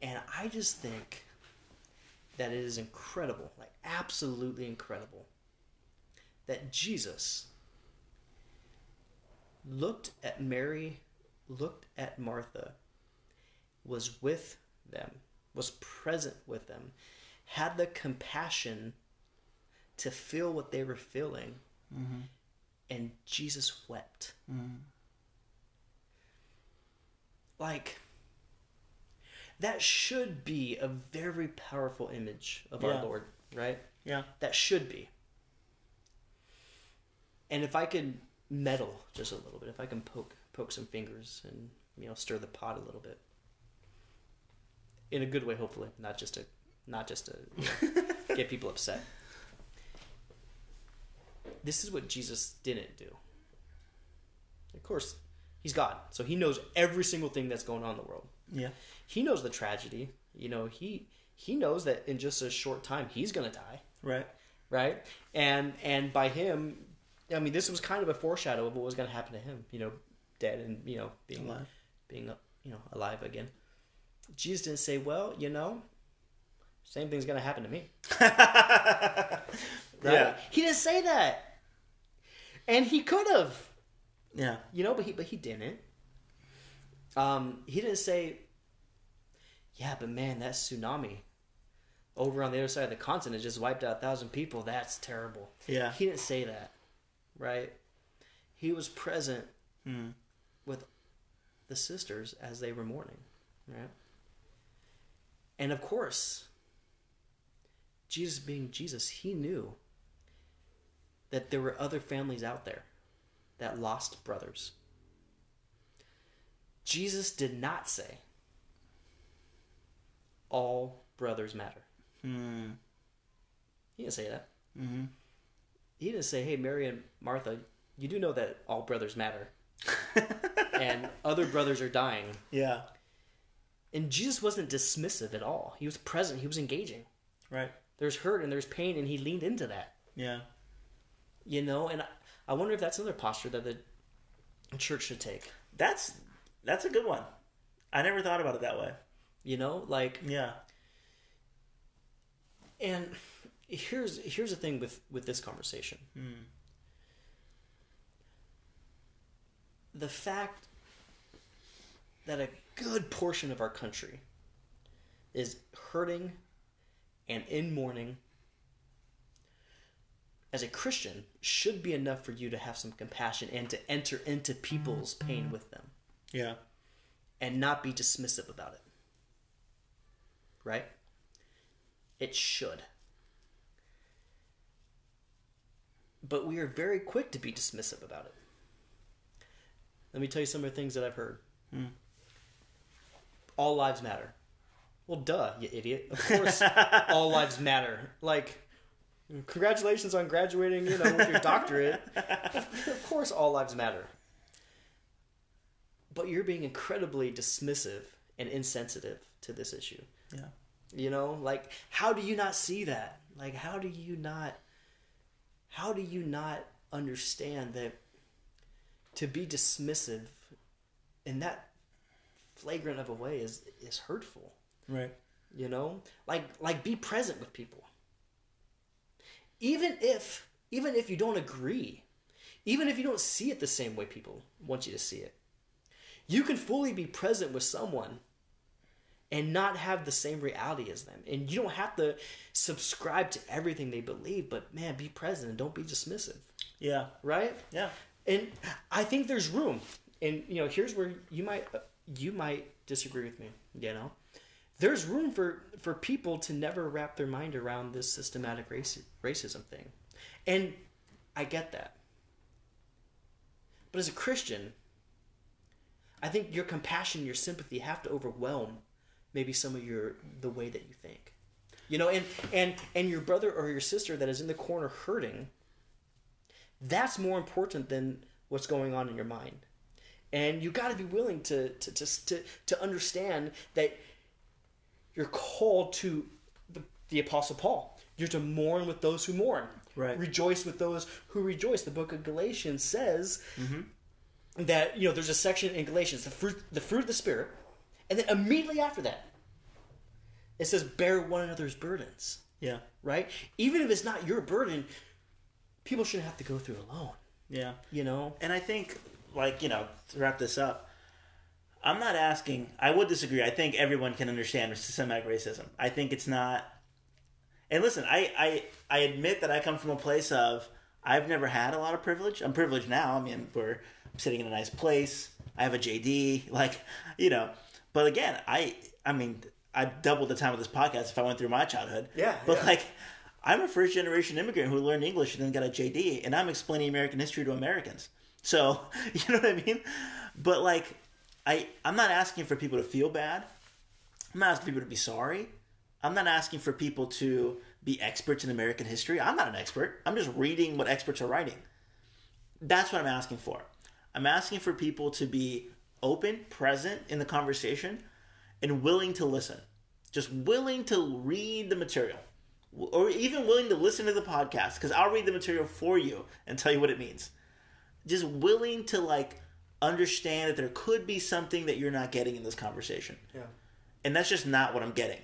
And I just think that it is incredible, like absolutely incredible, that Jesus looked at Mary, looked at Martha, was with them, was present with them, had the compassion to feel what they were feeling, mm-hmm. and Jesus wept. Mm-hmm. Like, that should be a very powerful image of Yeah. our Lord, right? Yeah. That should be. And if I could meddle just a little bit, if I can poke poke some fingers and you know stir the pot a little bit, in a good way, hopefully, not just to not just to you <laughs> know, get people upset. This is what Jesus didn't do. Of course, he's God, so he knows every single thing that's going on in the world Yeah. he knows the tragedy. You know, he he knows that in just a short time he's gonna die, Right. right? And and by him, I mean this was kind of a foreshadow of what was gonna happen to him. You know, dead and you know being Alive. being you know alive again. Jesus didn't say, well, you know, same thing's gonna happen to me. <laughs> Right? Yeah. He didn't say that, and he could have. Yeah. You know, but he but he didn't. Um, he didn't say, "Yeah, but man, that tsunami over on the other side of the continent just wiped out a thousand people. That's terrible." Yeah. He didn't say that, right? He was present Hmm. with the sisters as they were mourning, right? And of course, Jesus being Jesus, he knew that there were other families out there that lost brothers. Jesus did not say all brothers matter. Hmm. He didn't say that. Mm-hmm. He didn't say, "Hey, Mary and Martha, you do know that all brothers matter, <laughs> and other brothers are dying." Yeah. And Jesus wasn't dismissive at all. He was present. He was engaging. Right. There's hurt and there's pain, and he leaned into that. Yeah. You know, and I, I wonder if that's another posture that the church should take. That's that's a good one. I never thought about it that way. You know, like, Yeah. and here's here's the thing with with this conversation. Hmm. The fact that a good portion of our country is hurting and in mourning as a Christian should be enough for you to have some compassion and to enter into people's pain with them Yeah. and not be dismissive about it. Right? It should. But we are very quick to be dismissive about it. Let me tell you some of the things that I've heard. Hmm. All lives matter. Well, duh, you idiot. Of <laughs> course, all lives matter. Like, congratulations on graduating, you know, with your doctorate. of course, all lives matter. But you're being incredibly dismissive and insensitive to this issue. Yeah. You know, like, how do you not see that? Like, how do you not, how do you not understand that to be dismissive in that flagrant of a way is is hurtful? Right. you know like like be present with people even if even if you don't agree even if you don't see it the same way people want you to see it you can fully be present with someone and not have the same reality as them and you don't have to subscribe to everything they believe but man be present and don't be dismissive Yeah. right Yeah. and I think there's room. And you know, here's where you might you might disagree with me. You know, there's room for for people to never wrap their mind around this systematic racism thing, and I get that. But as a Christian, I think your compassion, your sympathy have to overwhelm maybe some of your the way that you think. You know, and and and your brother or your sister that is in the corner hurting that's more important than what's going on in your mind and you got to be willing to to, to to to understand that you're called to the, the apostle paul. You're to mourn with those who mourn. Right. rejoice with those who rejoice. The book of galatians says mm-hmm. that you know there's a section in galatians the fruit the fruit of the spirit and then immediately after that it says bear one another's burdens. Yeah. right? Even if it's not your burden people shouldn't have to go through alone. Yeah. you know? And I think, like, you know, to wrap this up, I'm not asking, I would disagree. I think everyone can understand systematic racism. I think it's not. And listen, I, I, I admit that I come from a place of, I've never had a lot of privilege. I'm privileged now. I mean, we're I'm sitting in a nice place. I have a JD, <laughs> like, you know. But again, I, I mean, I doubled the time of this podcast if I went through my childhood. Yeah, But yeah. like, I'm a first generation immigrant who learned English and then got a JD, and I'm explaining American history to Americans. So, <laughs> you know what I mean? But like, I I'm not asking for people to feel bad. I'm not asking people to be sorry. I'm not asking for people to be experts in American history. I'm not an expert. I'm just reading what experts are writing. That's what I'm asking for. I'm asking for people to be open, present in the conversation, and willing to listen. Just willing to read the material. Or even willing to listen to the podcast, because I'll read the material for you and tell you what it means. Just willing to like understand that there could be something that you're not getting in this conversation. yeah And that's just not what I'm getting.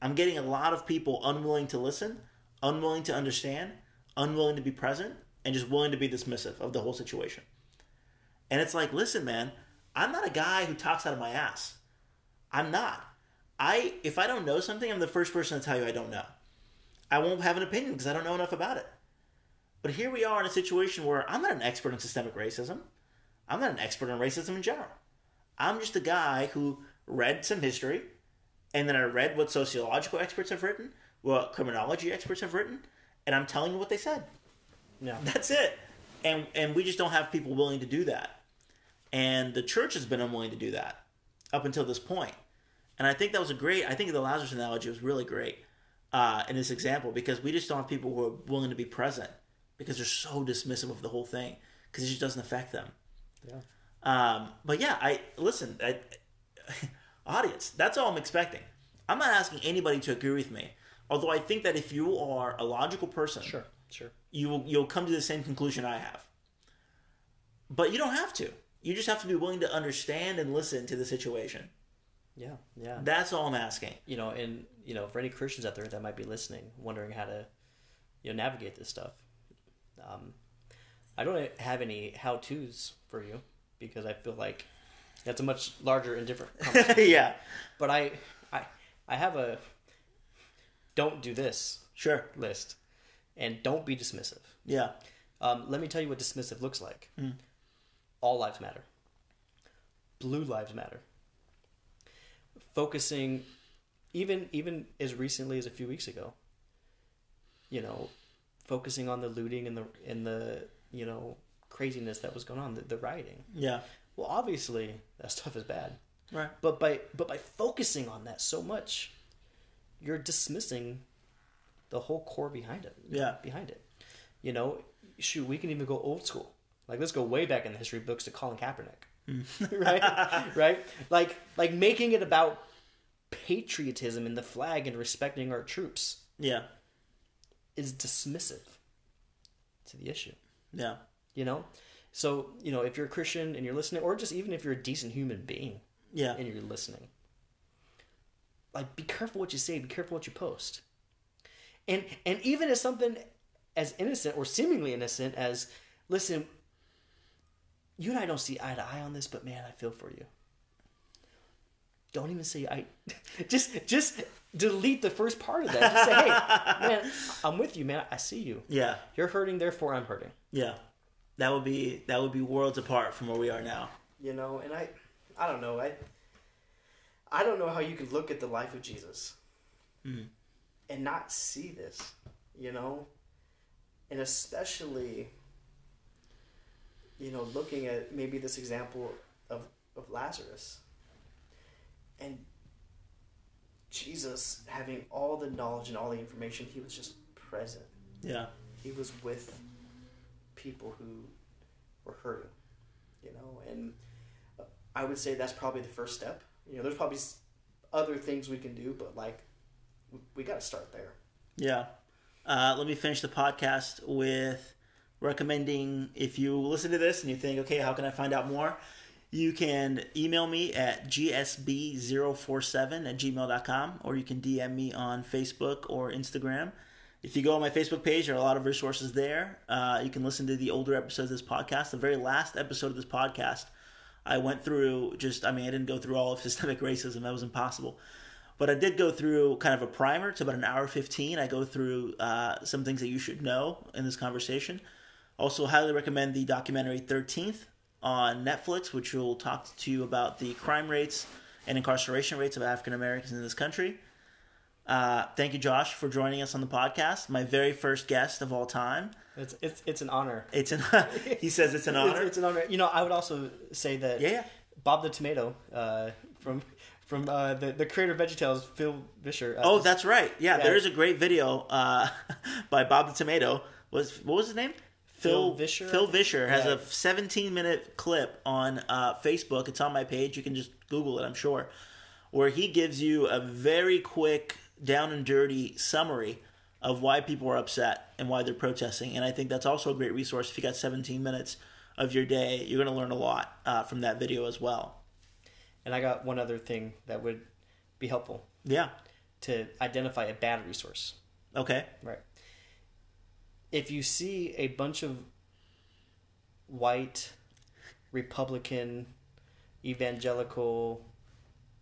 I'm getting a lot of people unwilling to listen, unwilling to understand, unwilling to be present, and just willing to be dismissive of the whole situation. And it's like, listen, man, I'm not a guy who talks out of my ass. I'm not. I if I don't know something, I'm the first person to tell you I don't know. I won't have an opinion because I don't know enough about it. But here we are in a situation where I'm not an expert on systemic racism. I'm not an expert on racism in general. I'm just a guy who read some history, and then I read what sociological experts have written, what criminology experts have written, and I'm telling you what they said. Yeah. That's it. And and we just don't have people willing to do that. And the church has been unwilling to do that up until this point. And I think that was a great. I think the Lazarus analogy was really great uh, in this example because we just don't have people who are willing to be present because they're so dismissive of the whole thing because it just doesn't affect them. Yeah. Um, but yeah, I listen. I, <laughs> audience, that's all I'm expecting. I'm not asking anybody to agree with me. Although I think that if you are a logical person, Sure. Sure. you will you'll come to the same conclusion I have. But you don't have to. You just have to be willing to understand and listen to the situation. Yeah. Yeah. That's all I'm asking. you know, and you know, for any Christians out there that might be listening, wondering how to, you know, navigate this stuff, um, I don't have any how tos for you because I feel like that's a much larger and different. <laughs> yeah, but I, I, I have a don't do this sure. list, and don't be dismissive. Yeah, Um, let me tell you what dismissive looks like. All lives matter. Blue lives matter. Focusing, even even as recently as a few weeks ago. You know, focusing on the looting and the and the you know craziness that was going on, the, the rioting. yeah, Well, obviously that stuff is bad, right. but by but by focusing on that so much, you're dismissing the whole core behind it. Yeah. behind it. You know, shoot, we can even go old school. Like let's go way back in the history books to Colin Kaepernick, mm. <laughs> right? <laughs> right? Like like making it about patriotism and the flag and respecting our troops Yeah, is dismissive to the issue. yeah, You know, so you know if you're a Christian and you're listening, or just even if you're a decent human being yeah, and you're listening, like be careful what you say, be careful what you post, and and even as something as innocent or seemingly innocent as listen, you and I don't see eye to eye on this, but man, I feel for you. Don't even say I. <laughs> Just just delete the first part of that. Just say, hey, <laughs> man, I'm with you, man. I see you. yeah, You're hurting, therefore I'm hurting. yeah. That would be that would be worlds apart from where we are now. You know, and I, I don't know. I, I don't know how you could look at the life of Jesus, Mhm. and not see this. You know, and especially, you know, looking at maybe this example of of Lazarus, and Jesus having all the knowledge and all the information, he was just present. Yeah, He was with people who were hurting, you know, and uh, I would say that's probably the first step. You know, there's probably other things we can do, but like, we, we got to start there. yeah. Uh, let me finish the podcast with recommending if you listen to this and you think, okay, how can I find out more? You can email me at gsb047 at gmail.com or you can DM me on Facebook or Instagram. If you go on my Facebook page, there are a lot of resources there. Uh, you can listen to the older episodes of this podcast. The very last episode of this podcast, I went through just, I mean, I didn't go through all of <laughs> systemic racism, that was impossible. But I did go through kind of a primer. It's about an hour 15. I go through uh, some things that you should know in this conversation. Also, highly recommend the documentary 13th on Netflix, which will talk to you about the crime rates and incarceration rates of African Americans in this country. Uh, thank you, Josh, for joining us on the podcast. My very first guest of all time. It's it's it's an honor. It's an <laughs> he says it's an <laughs> honor. It's, it's an honor. You know, I would also say that yeah, yeah. Bob the Tomato uh, from from uh, the the creator of VeggieTales, Phil Vischer. Uh, Oh, that's right. Yeah, Yeah. there is a great video uh, <laughs> by Bob the Tomato. Was what was his name? Phil Vischer, Phil Vischer has Yeah. a 17 minute clip on uh, Facebook. It's on my page. You can just Google it. I'm sure, where he gives you a very quick, down and dirty summary of why people are upset and why they're protesting. And I think that's also a great resource. If you got 17 minutes of your day, you're going to learn a lot uh, from that video as well. And I got one other thing that would be helpful Yeah. to identify a bad resource. Okay. Right. If you see a bunch of white Republican, evangelical,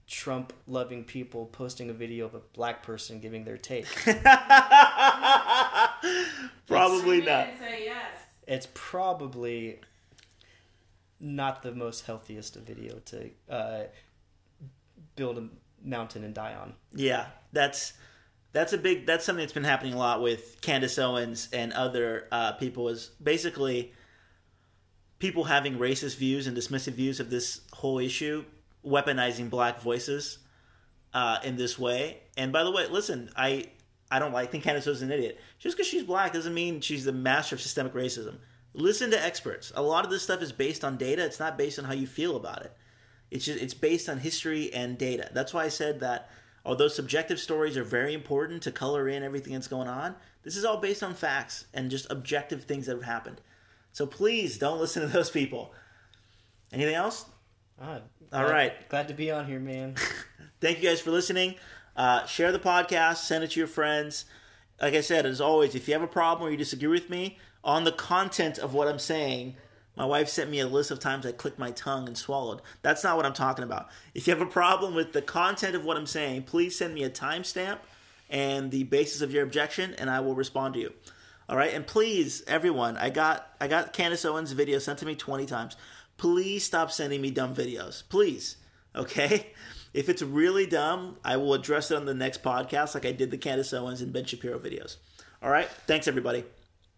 Trump loving people posting a video of a black person giving their take. <laughs> Probably Scream not. Say yes. it's probably not the most healthiest video to uh, build a mountain and die on. Yeah, that's that's a big that's something that's been happening a lot with Candace Owens and other uh, people is basically people having racist views and dismissive views of this whole issue, weaponizing black voices uh, in this way. And by the way, listen, I I don't like think Candace Owens is an idiot. Just because she's black doesn't mean she's the master of systemic racism. Listen to experts. A lot of this stuff is based on data. It's not based on how you feel about it. It's just it's based on history and data. That's why I said that although subjective stories are very important to color in everything that's going on, this is all based on facts and just objective things that have happened. So please don't listen to those people. Anything else? Ah, All glad- right. Glad to be on here, man. <laughs> Thank you guys for listening. Uh, share the podcast, send it to your friends. Like I said, as always, if you have a problem or you disagree with me on the content of what I'm saying, my wife sent me a list of times I clicked my tongue and swallowed. That's not what I'm talking about. If you have a problem with the content of what I'm saying, please send me a timestamp and the basis of your objection, and I will respond to you. All right, and please, everyone, I got I got Candace Owens' video sent to me 20 times. Please stop sending me dumb videos, please. Okay, <laughs> if it's really dumb, I will address it on the next podcast, like I did the Candace Owens and Ben Shapiro videos. All right, thanks everybody.